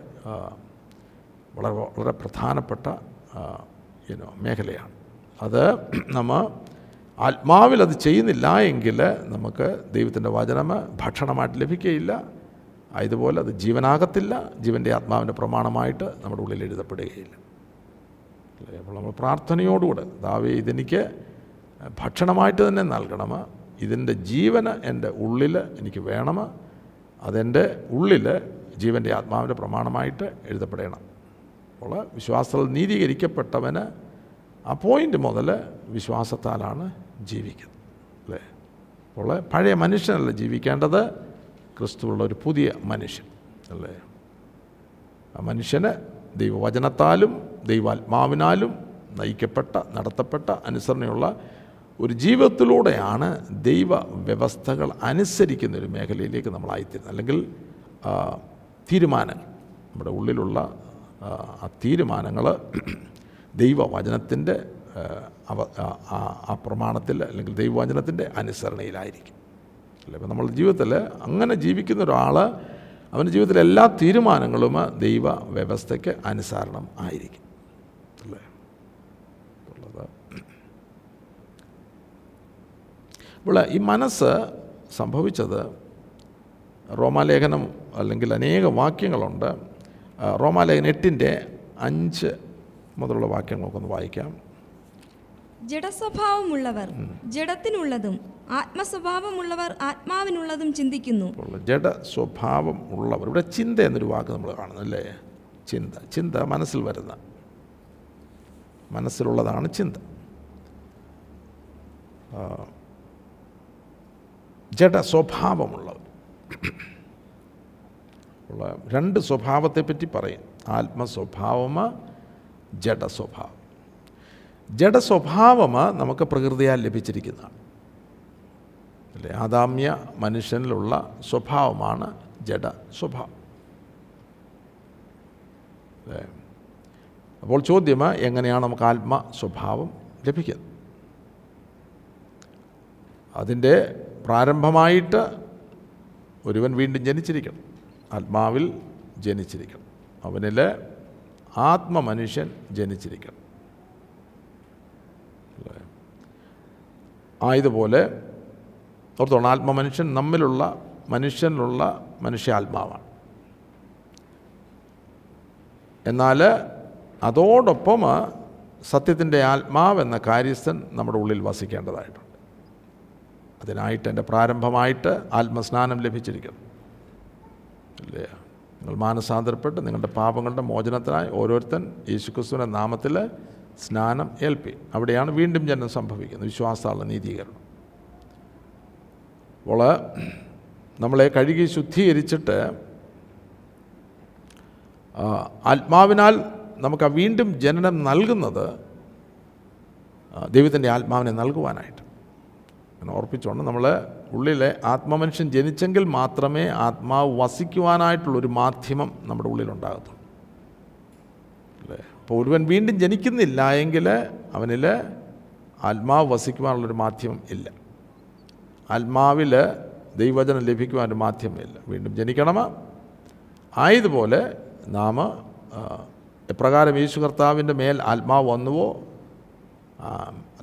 വളരെ വളരെ പ്രധാനപ്പെട്ട യുനോ മേഖലയാണ്. അത് നമ്മൾ ആത്മാവിൽ അത് ചെയ്യുന്നില്ല എങ്കിൽ നമുക്ക് ദൈവത്തിന്റെ വചനം ഭക്ഷണമായിട്ട് ലഭിക്കുകയില്ല. അതുപോലെ അത് ജീവനാകത്തില്ല. ജീവന്റെ ആത്മാവിന്റെ പ്രമാണമായിട്ട് നമ്മുടെ ഉള്ളിൽ എഴുതപ്പെടുകയില്ല. അപ്പോൾ നമ്മൾ പ്രാർത്ഥനയോടുകൂടെ ദാവേ ഇതെനിക്ക് ഭക്ഷണമായിട്ട് തന്നെ നൽകണം. ഇതിന്റെ ജീവന് എന്റെ ഉള്ളിൽ എനിക്ക് വേണം. അതെന്റെ ഉള്ളിൽ ജീവന്റെ ആത്മാവിന്റെ പ്രമാണമായിട്ട് എഴുതപ്പെടണം. അപ്പോൾ വിശ്വാസത്തിൽ നീതീകരിക്കപ്പെട്ടവന് ആ പോയിന്റ് മുതൽ വിശ്വാസത്താലാണ് ജീവിക്കുന്നത്. അല്ലേ? അപ്പോൾ പഴയ മനുഷ്യനല്ല ജീവിക്കേണ്ടത്? ക്രിസ്തുവുള്ള ഒരു പുതിയ മനുഷ്യൻ. അല്ലേ? ആ മനുഷ്യന് ദൈവവചനത്താലും ദൈവാത്മാവിനാലും നയിക്കപ്പെട്ട നടത്തപ്പെട്ട അനുസരണയുള്ള ഒരു ജീവിതത്തിലൂടെയാണ് ദൈവ വ്യവസ്ഥകൾ അനുസരിക്കുന്ന ഒരു മേഖലയിലേക്ക് നമ്മളായിത്തീരുന്നത് അല്ലെങ്കിൽ തീരുമാനങ്ങൾ. നമ്മുടെ ഉള്ളിലുള്ള ആ, തീരുമാനങ്ങൾ ദൈവവചനത്തിന്റെ അവ ആ പ്രമാണത്തിൽ അല്ലെങ്കിൽ ദൈവവചനത്തിന്റെ അനുസരണയിലായിരിക്കും. അല്ലേ? ഇപ്പം നമ്മുടെ ജീവിതത്തിൽ അങ്ങനെ ജീവിക്കുന്ന ഒരാൾ അവന്റെ ജീവിതത്തിലെ എല്ലാ തീരുമാനങ്ങളും ദൈവ വ്യവസ്ഥയ്ക്ക് അനുസരണം ആയിരിക്കും അല്ലേ ഉള്ളത് അപ്പോൾ ഈ മനസ്സ് സംഭവിച്ചത് റോമാലേഖനം അല്ലെങ്കിൽ അനേക വാക്യങ്ങളുണ്ട്. റോമാലേഖനം എട്ടിന്റെ അഞ്ച് മുതലുള്ള വാക്യങ്ങൾക്കൊന്ന് വായിക്കാം. ജഡസ്വഭാവമുള്ളവർ ജഡത്തിനുള്ളതും ആത്മസ്വഭാവമുള്ളവർ ആത്മാവിനുള്ളതും ചിന്തിക്കുന്നു. ജഡ സ്വഭാവം ഉള്ളവർ ഇവിടെ ചിന്ത എന്നൊരു വാക്ക് നമ്മൾ കാണുന്നു അല്ലേ? ചിന്ത. ചിന്ത മനസ്സിൽ വരുന്ന. മനസ്സിലുള്ളതാണ് ചിന്ത. ജഡ സ്വഭാവമുള്ളവർ ഉള്ള രണ്ട് സ്വഭാവത്തെപ്പറ്റി പറയും. ആത്മസ്വഭാവമ ജഡസ്വഭാവം. ജഡസ്വഭാവം നമുക്ക് പ്രകൃതിയാൽ ലഭിച്ചിരിക്കുന്നതാണ്. അല്ലേ? ആദാമ്യ മനുഷ്യനിലുള്ള സ്വഭാവമാണ് ജഡ സ്വഭാവം അല്ലേ? അപ്പോൾ ചോദ്യം എങ്ങനെയാണ് നമുക്ക് ആത്മ സ്വഭാവം ലഭിക്കുന്നത്? അതിന്റെ പ്രാരംഭമായിട്ട് ഒരുവൻ വീണ്ടും ജനിച്ചിരിക്കണം. ആത്മാവിൽ ജനിച്ചിരിക്കണം. അവനിൽ ആത്മമനുഷ്യൻ ജനിച്ചിരിക്കണം? ആയതുപോലെ ഓർത്തോണം ആത്മമനുഷ്യൻ നമ്മിലുള്ള മനുഷ്യനിലുള്ള മനുഷ്യാത്മാവാണ്. എന്നാൽ അതോടൊപ്പം സത്യത്തിന്റെ ആത്മാവെന്ന കാര്യസ്ഥൻ നമ്മുടെ ഉള്ളിൽ വസിക്കേണ്ടതായിട്ടുണ്ട്. അതിനായിട്ട് എന്റെ പ്രാരംഭമായിട്ട് ആത്മസ്നാനം ലഭിച്ചിരിക്കുന്നു. അല്ലേ? നിങ്ങൾ മാനസാന്തരപ്പെട്ട് നിങ്ങളുടെ പാപങ്ങളുടെ മോചനത്തിനായി ഓരോരുത്തൻ യേശുക്രിസ്തുവിന്റെ നാമത്തിൽ സ്നാനം ഏൽപ്പി. അവിടെയാണ് വീണ്ടും ജനനം സംഭവിക്കുന്നത്. വിശ്വാസമുള്ള നീതീകരണം. അപ്പോൾ നമ്മളെ കഴുകി ശുദ്ധീകരിച്ചിട്ട് ആത്മാവിനാൽ നമുക്ക് വീണ്ടും ജനനം നൽകുന്നത് ദൈവത്തിന്റെ ആത്മാവിനെ നൽകുവാനായിട്ട്. അങ്ങനെ ഓർപ്പിച്ചുകൊണ്ട് നമ്മൾ ഉള്ളിലെ ആത്മമനുഷ്യൻ ജനിച്ചെങ്കിൽ മാത്രമേ ആത്മാവ് വസിക്കുവാനായിട്ടുള്ളൊരു മാധ്യമം നമ്മുടെ ഉള്ളിലുണ്ടാകത്തുള്ളൂ. അല്ലേ? അപ്പോൾ ഒരുവൻ വീണ്ടും ജനിക്കുന്നില്ല എങ്കിൽ അവനിൽ ആത്മാവ് വസിക്കുവാനുള്ളൊരു മാധ്യമം ഇല്ല. ആത്മാവിൽ ദൈവചനം ലഭിക്കുവാനൊരു മാധ്യമമില്ല വീണ്ടും ജനിക്കണം. ആയതുപോലെ നാം എപ്രകാരം യേശു കർത്താവിന്റെ മേൽ ആത്മാവ് വന്നുവോ?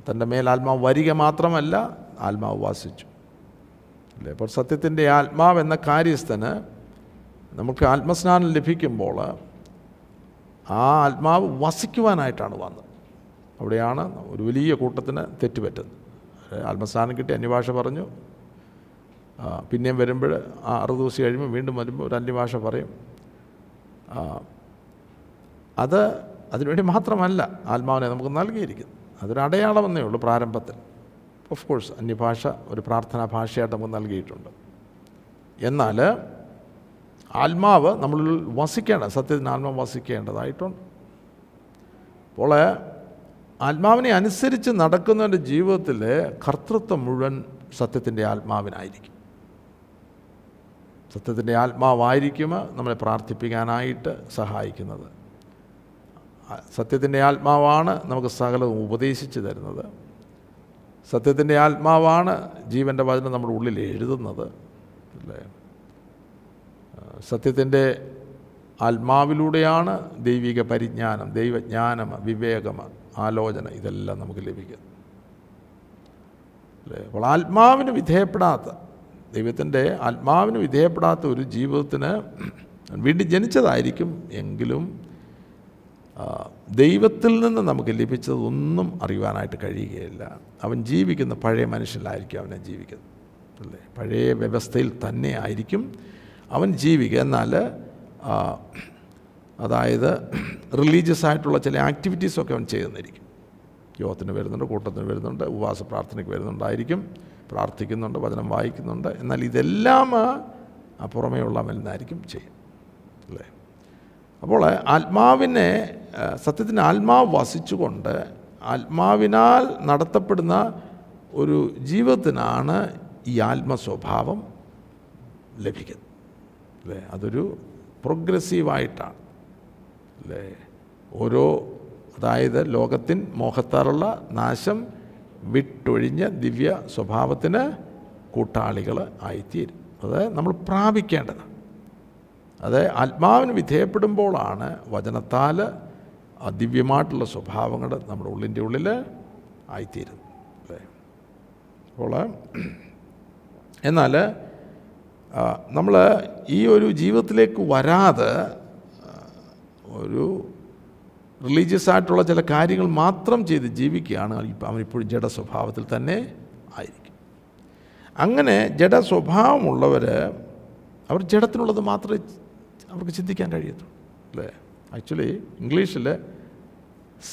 തന്റെ മേൽ ആത്മാവ് വരിക മാത്രമല്ല ആത്മാവ് വാസിച്ചു അല്ലേ? അപ്പോൾ സത്യത്തിന്റെ ആത്മാവ് എന്ന കാര്യസ്ഥന് നമുക്ക് ആത്മസ്നാനം ലഭിക്കുമ്പോൾ ആ ആത്മാവ് വസിക്കുവാനായിട്ടാണ് വന്നത്. അവിടെയാണ് ഒരു വലിയ കൂട്ടത്തിന് തെറ്റുപറ്റുന്നത്. ആത്മസ്നാനം കിട്ടി അന്യഭാഷ പറഞ്ഞു. പിന്നെയും വരുമ്പോൾ ആ അറുപത് ദിവസം കഴിയുമ്പോൾ വീണ്ടും വരുമ്പോൾ ഒരു അന്യഭാഷ പറയും. അത് അതിനുവേണ്ടി മാത്രമല്ല ആത്മാവിനെ നമുക്ക് നൽകിയിരിക്കുന്നത്. അതൊരു അടയാളമെന്നേ ഉള്ളൂ പ്രാരംഭത്തിൽ. ഓഫ് കോഴ്സ് അന്യഭാഷ ഒരു പ്രാർത്ഥനാ ഭാഷയായിട്ട് നമുക്ക് നൽകിയിട്ടുണ്ട്. എന്നാൽ ആത്മാവ് നമ്മളിൽ വസിക്കേണ്ട സത്യത്തിന് ആത്മാവ് വസിക്കേണ്ടതായിട്ടുണ്ട്. അപ്പോൾ ആത്മാവിനെ അനുസരിച്ച് നടക്കുന്നവന്റെ ജീവിതത്തിൽ കർത്തൃത്വം മുഴുവൻ സത്യത്തിന്റെ ആത്മാവിനായിരിക്കും. സത്യത്തിന്റെ ആത്മാവായിരിക്കും നമ്മളെ പ്രാർത്ഥിപ്പിക്കാനായിട്ട് സഹായിക്കുന്നത്. സത്യത്തിന്റെ ആത്മാവാണ് നമുക്ക് സകലവും ഉപദേശിച്ച് തരുന്നത്. സത്യത്തിന്റെ ആത്മാവാണ് ജീവന്റെ വചനം നമ്മുടെ ഉള്ളിൽ എഴുതുന്നത്. അല്ലേ? സത്യത്തിന്റെ ആത്മാവിലൂടെയാണ് ദൈവിക പരിജ്ഞാനം ദൈവജ്ഞാനം വിവേകം ആലോചന ഇതെല്ലാം നമുക്ക് ലഭിക്കുന്നത്. അല്ലേ? അപ്പോൾ ആത്മാവിന് വിധേയപ്പെടാത്ത ദൈവത്തിന്റെ ആത്മാവിന് വിധേയപ്പെടാത്ത ഒരു ജീവിതത്തിന് വീണ്ടും ജനിച്ചതായിരിക്കും എങ്കിലും ദൈവത്തിൽ നിന്ന് നമുക്ക് ലഭിച്ചതൊന്നും അറിയുവാനായിട്ട് കഴിയുകയില്ല. അവൻ ജീവിക്കുന്ന പഴയ മനുഷ്യനിലായിരിക്കും അവനെ ജീവിക്കുന്നത്. അല്ലേ? പഴയ വ്യവസ്ഥയിൽ തന്നെ ആയിരിക്കും അവൻ ജീവിക്കുക. എന്നാൽ അതായത് റിലീജിയസ് ആയിട്ടുള്ള ചില ആക്ടിവിറ്റീസൊക്കെ അവൻ ചെയ്യുന്നിരിക്കും യോഗത്തിന് വരുന്നുണ്ട് കൂട്ടത്തിന് വരുന്നുണ്ട് ഉപവാസ പ്രാർത്ഥനയ്ക്ക് വരുന്നുണ്ടായിരിക്കും പ്രാർത്ഥിക്കുന്നുണ്ട് വചനം വായിക്കുന്നുണ്ട്. എന്നാൽ ഇതെല്ലാം ആ പുറമേ ഉള്ളവനായിരിക്കും ചെയ്യും അപ്പോൾ ആത്മാവിനെ സത്യത്തിന് ആത്മാവ് വസിച്ചുകൊണ്ട് ആത്മാവിനാൽ നടത്തപ്പെടുന്ന ഒരു ജീവിതത്തിനാണ് ഈ ആത്മസ്വഭാവം ലഭിക്കുന്നത്. അല്ലേ? അതൊരു പ്രോഗ്രസീവായിട്ടാണ്. അല്ലേ? ഓരോ അതായത് ലോകത്തിൻ മോഹത്താലുള്ള നാശം വിട്ടൊഴിഞ്ഞ ദിവ്യ സ്വഭാവത്തിന് കൂട്ടാളികൾ ആയിത്തീരും. അത് നമ്മൾ പ്രാപിക്കേണ്ടതാണ്. അത് ആത്മാവിന് വിധേയപ്പെടുമ്പോഴാണ് വചനത്താൽ അദിവ്യമായിട്ടുള്ള ദിവ്യമായിട്ടുള്ള സ്വഭാവങ്ങൾ നമ്മുടെ ഉള്ളിന്റെ ഉള്ളിൽ ആയിത്തീരുന്നത്. അല്ലേ? അപ്പോൾ എന്നാൽ നമ്മൾ ഈ ഒരു ജീവിതത്തിലേക്ക് വരാതെ ഒരു റിലീജിയസ് ആയിട്ടുള്ള ചില കാര്യങ്ങൾ മാത്രം ചെയ്ത് ജീവിക്കുകയാണ് അവനിപ്പോഴും ജഡ സ്വഭാവത്തിൽ തന്നെ ആയിരിക്കും. അങ്ങനെ ജഡ സ്വഭാവമുള്ളവർ അവർ ജഡത്തിനുള്ളത് മാത്രമേ അവർക്ക് ചിന്തിക്കാൻ കഴിയത്തുള്ളൂ. അല്ലേ? ആക്ച്വലി ഇംഗ്ലീഷിൽ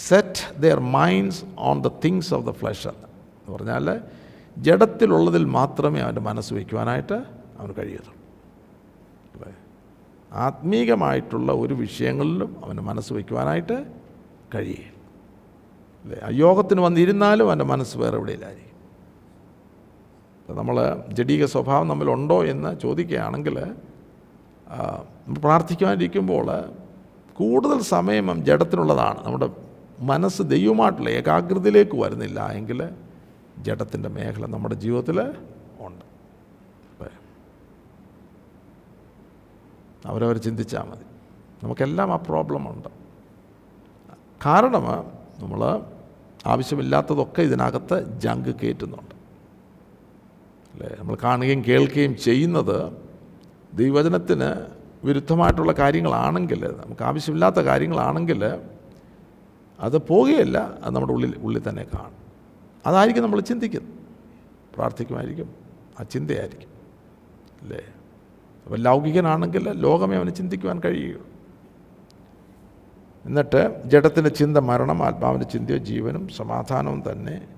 set their minds on the things of the flesh എന്ന് പറഞ്ഞാൽ ജഡത്തിലുള്ളതിൽ മാത്രമേ അവന്റെ മനസ്സ് വയ്ക്കുവാനായിട്ട് അവന് കഴിയത്തുള്ളൂ. അല്ലേ? ആത്മീകമായിട്ടുള്ള ഒരു വിഷയങ്ങളിലും അവന് മനസ്സ് വയ്ക്കുവാനായിട്ട് കഴിയില്ല. അല്ലേ? യോഗത്തിന് വന്നിരുന്നാലും അവന്റെ മനസ്സ് വേറെ എവിടെയില്ലായിരിക്കും നമ്മൾ ജഡീക സ്വഭാവം നമ്മളുണ്ടോ എന്ന് ചോദിക്കുകയാണെങ്കിൽ പ്രാർത്ഥിക്കുവാനിരിക്കുമ്പോൾ കൂടുതൽ സമയം ജഡത്തിനുള്ളതാണ്. നമ്മുടെ മനസ്സ് ദൈവമായിട്ടുള്ള ഏകാഗ്രതയിലേക്ക് വരുന്നില്ല എങ്കിൽ ജഡത്തിന്റെ മേഖല നമ്മുടെ ജീവിതത്തിൽ ഉണ്ട്. അവരവർ ചിന്തിച്ചാൽ മതി. നമുക്കെല്ലാം ആ പ്രോബ്ലം ഉണ്ട്. കാരണം നമ്മൾ ആവശ്യമില്ലാത്തതൊക്കെ ഇതിനകത്ത് ജങ്ക് കയറ്റുന്നുണ്ട് അല്ലേ? നമ്മൾ കാണുകയും കേൾക്കുകയും ചെയ്യുന്നത് ദൈവവചനത്തിന് വിരുദ്ധമായിട്ടുള്ള കാര്യങ്ങളാണെങ്കിൽ നമുക്ക് ആവശ്യമില്ലാത്ത കാര്യങ്ങളാണെങ്കിൽ അത് പോകുകയല്ല അത് നമ്മുടെ ഉള്ളിൽ ഉള്ളിൽ തന്നെ കാണും. അതായിരിക്കും നമ്മൾ ചിന്തിക്കുന്നത്. പ്രാർത്ഥിക്കുമായിരിക്കും. ആ ചിന്തയായിരിക്കും. അല്ലേ? അപ്പം ലൗകികനാണെങ്കിൽ ലോകമേ അവന് ചിന്തിക്കുവാൻ കഴിയുകയുള്ളൂ എന്നിട്ട് ജഡത്തിന്റെ ചിന്ത മരണം ആത്മാവിന്റെ ചിന്തയോ ജീവനും സമാധാനവും തന്നെ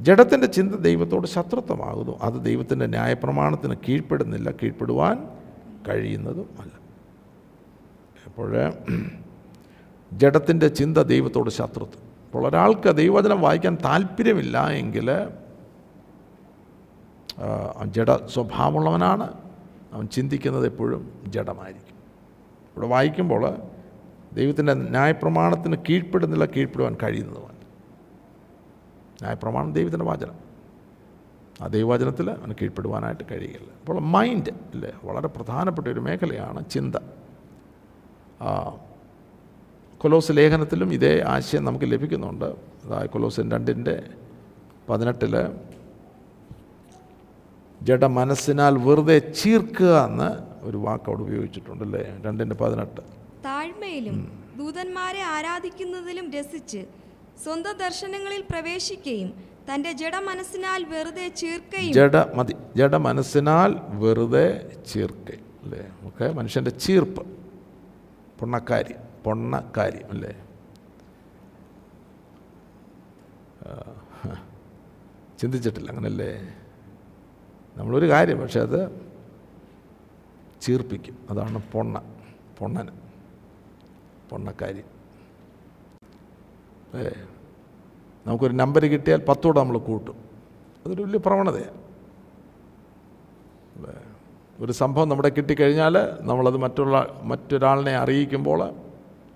ജഡത്തിന്റെ ചിന്ത ദൈവത്തോട് ശത്രുത്വമാകുന്നു. അത് ദൈവത്തിന്റെ ന്യായപ്രമാണത്തിന് കീഴ്പ്പെടുന്നില്ല കീഴ്പ്പെടുവാൻ കഴിയുന്നതും അല്ല. അപ്പോൾ ജഡത്തിന്റെ ചിന്ത ദൈവത്തോട് ശത്രുത്വം. അപ്പോൾ ഒരാൾക്ക് ദൈവവചനം വായിക്കാൻ താല്പര്യമില്ല എങ്കിൽ ജഡ സ്വഭാവമുള്ളവനാണ്. അവൻ ചിന്തിക്കുന്നത് എപ്പോഴും ജഡമായിരിക്കും. ഇവിടെ വായിക്കുമ്പോൾ ദൈവത്തിന്റെ ന്യായപ്രമാണത്തിന് കീഴ്പ്പെടുന്നില്ല കീഴ്പ്പെടുവാൻ കഴിയുന്നതുമല്ല ന്യായപ്രമാണം ദൈവത്തിന്റെ വചനം ആ ദൈവവചനത്തിൽ അവന് കീഴ്പ്പെടുവാനായിട്ട് കഴിയില്ല. അപ്പോൾ മൈൻഡ് അല്ലേ വളരെ പ്രധാനപ്പെട്ട ഒരു മേഖലയാണ് ചിന്ത. കൊലോസ് ലേഖനത്തിലും ഇതേ ആശയം നമുക്ക് ലഭിക്കുന്നുണ്ട്. അതായത് കൊലോസൻ രണ്ടിന്റെ പതിനെട്ടിൽ ജഡ മനസ്സിനാൽ വെറുതെ ചീർക്കുക എന്ന് ഒരു വാക്ക് അവിടെ ഉപയോഗിച്ചിട്ടുണ്ട് ഉപയോഗിച്ചിട്ടുണ്ടല്ലേ രണ്ടിന്റെ പതിനെട്ട്. താഴ്മയിലും ദൂതന്മാരെ ആരാധിക്കുന്നതിലും രസിച്ച് സ്വന്തം ദർശനങ്ങളിൽ പ്രവേശിക്കുകയും തന്റെ ജഡമനസ്സിനാൽ വെറുതെ ചീർക്കുകയും ജഡ മതി. ജഡ മനസ്സിനാൽ വെറുതെ ചീർക്കുകയും അല്ലേ? നമുക്ക് മനുഷ്യന്റെ ചീർപ്പ്. പൊണ്ണക്കാരി പൊണ്ണക്കാരി അല്ലേ? ചിന്തിച്ചിട്ടില്ല അങ്ങനല്ലേ? നമ്മളൊരു കാര്യം പക്ഷെ അത് ചീർപ്പിക്കും. അതാണ് പൊണ്ണ പൊണ്ണന് പൊണ്ണക്കാരി. ഏ നമുക്കൊരു നമ്പർ കിട്ടിയാൽ പത്തോടെ നമ്മൾ കൂട്ടും. അതൊരു വലിയ പ്രവണതയാണ് അല്ലേ? ഒരു സംഭവം നമ്മുടെ കിട്ടിക്കഴിഞ്ഞാൽ നമ്മളത് മറ്റുള്ള മറ്റൊരാളിനെ അറിയിക്കുമ്പോൾ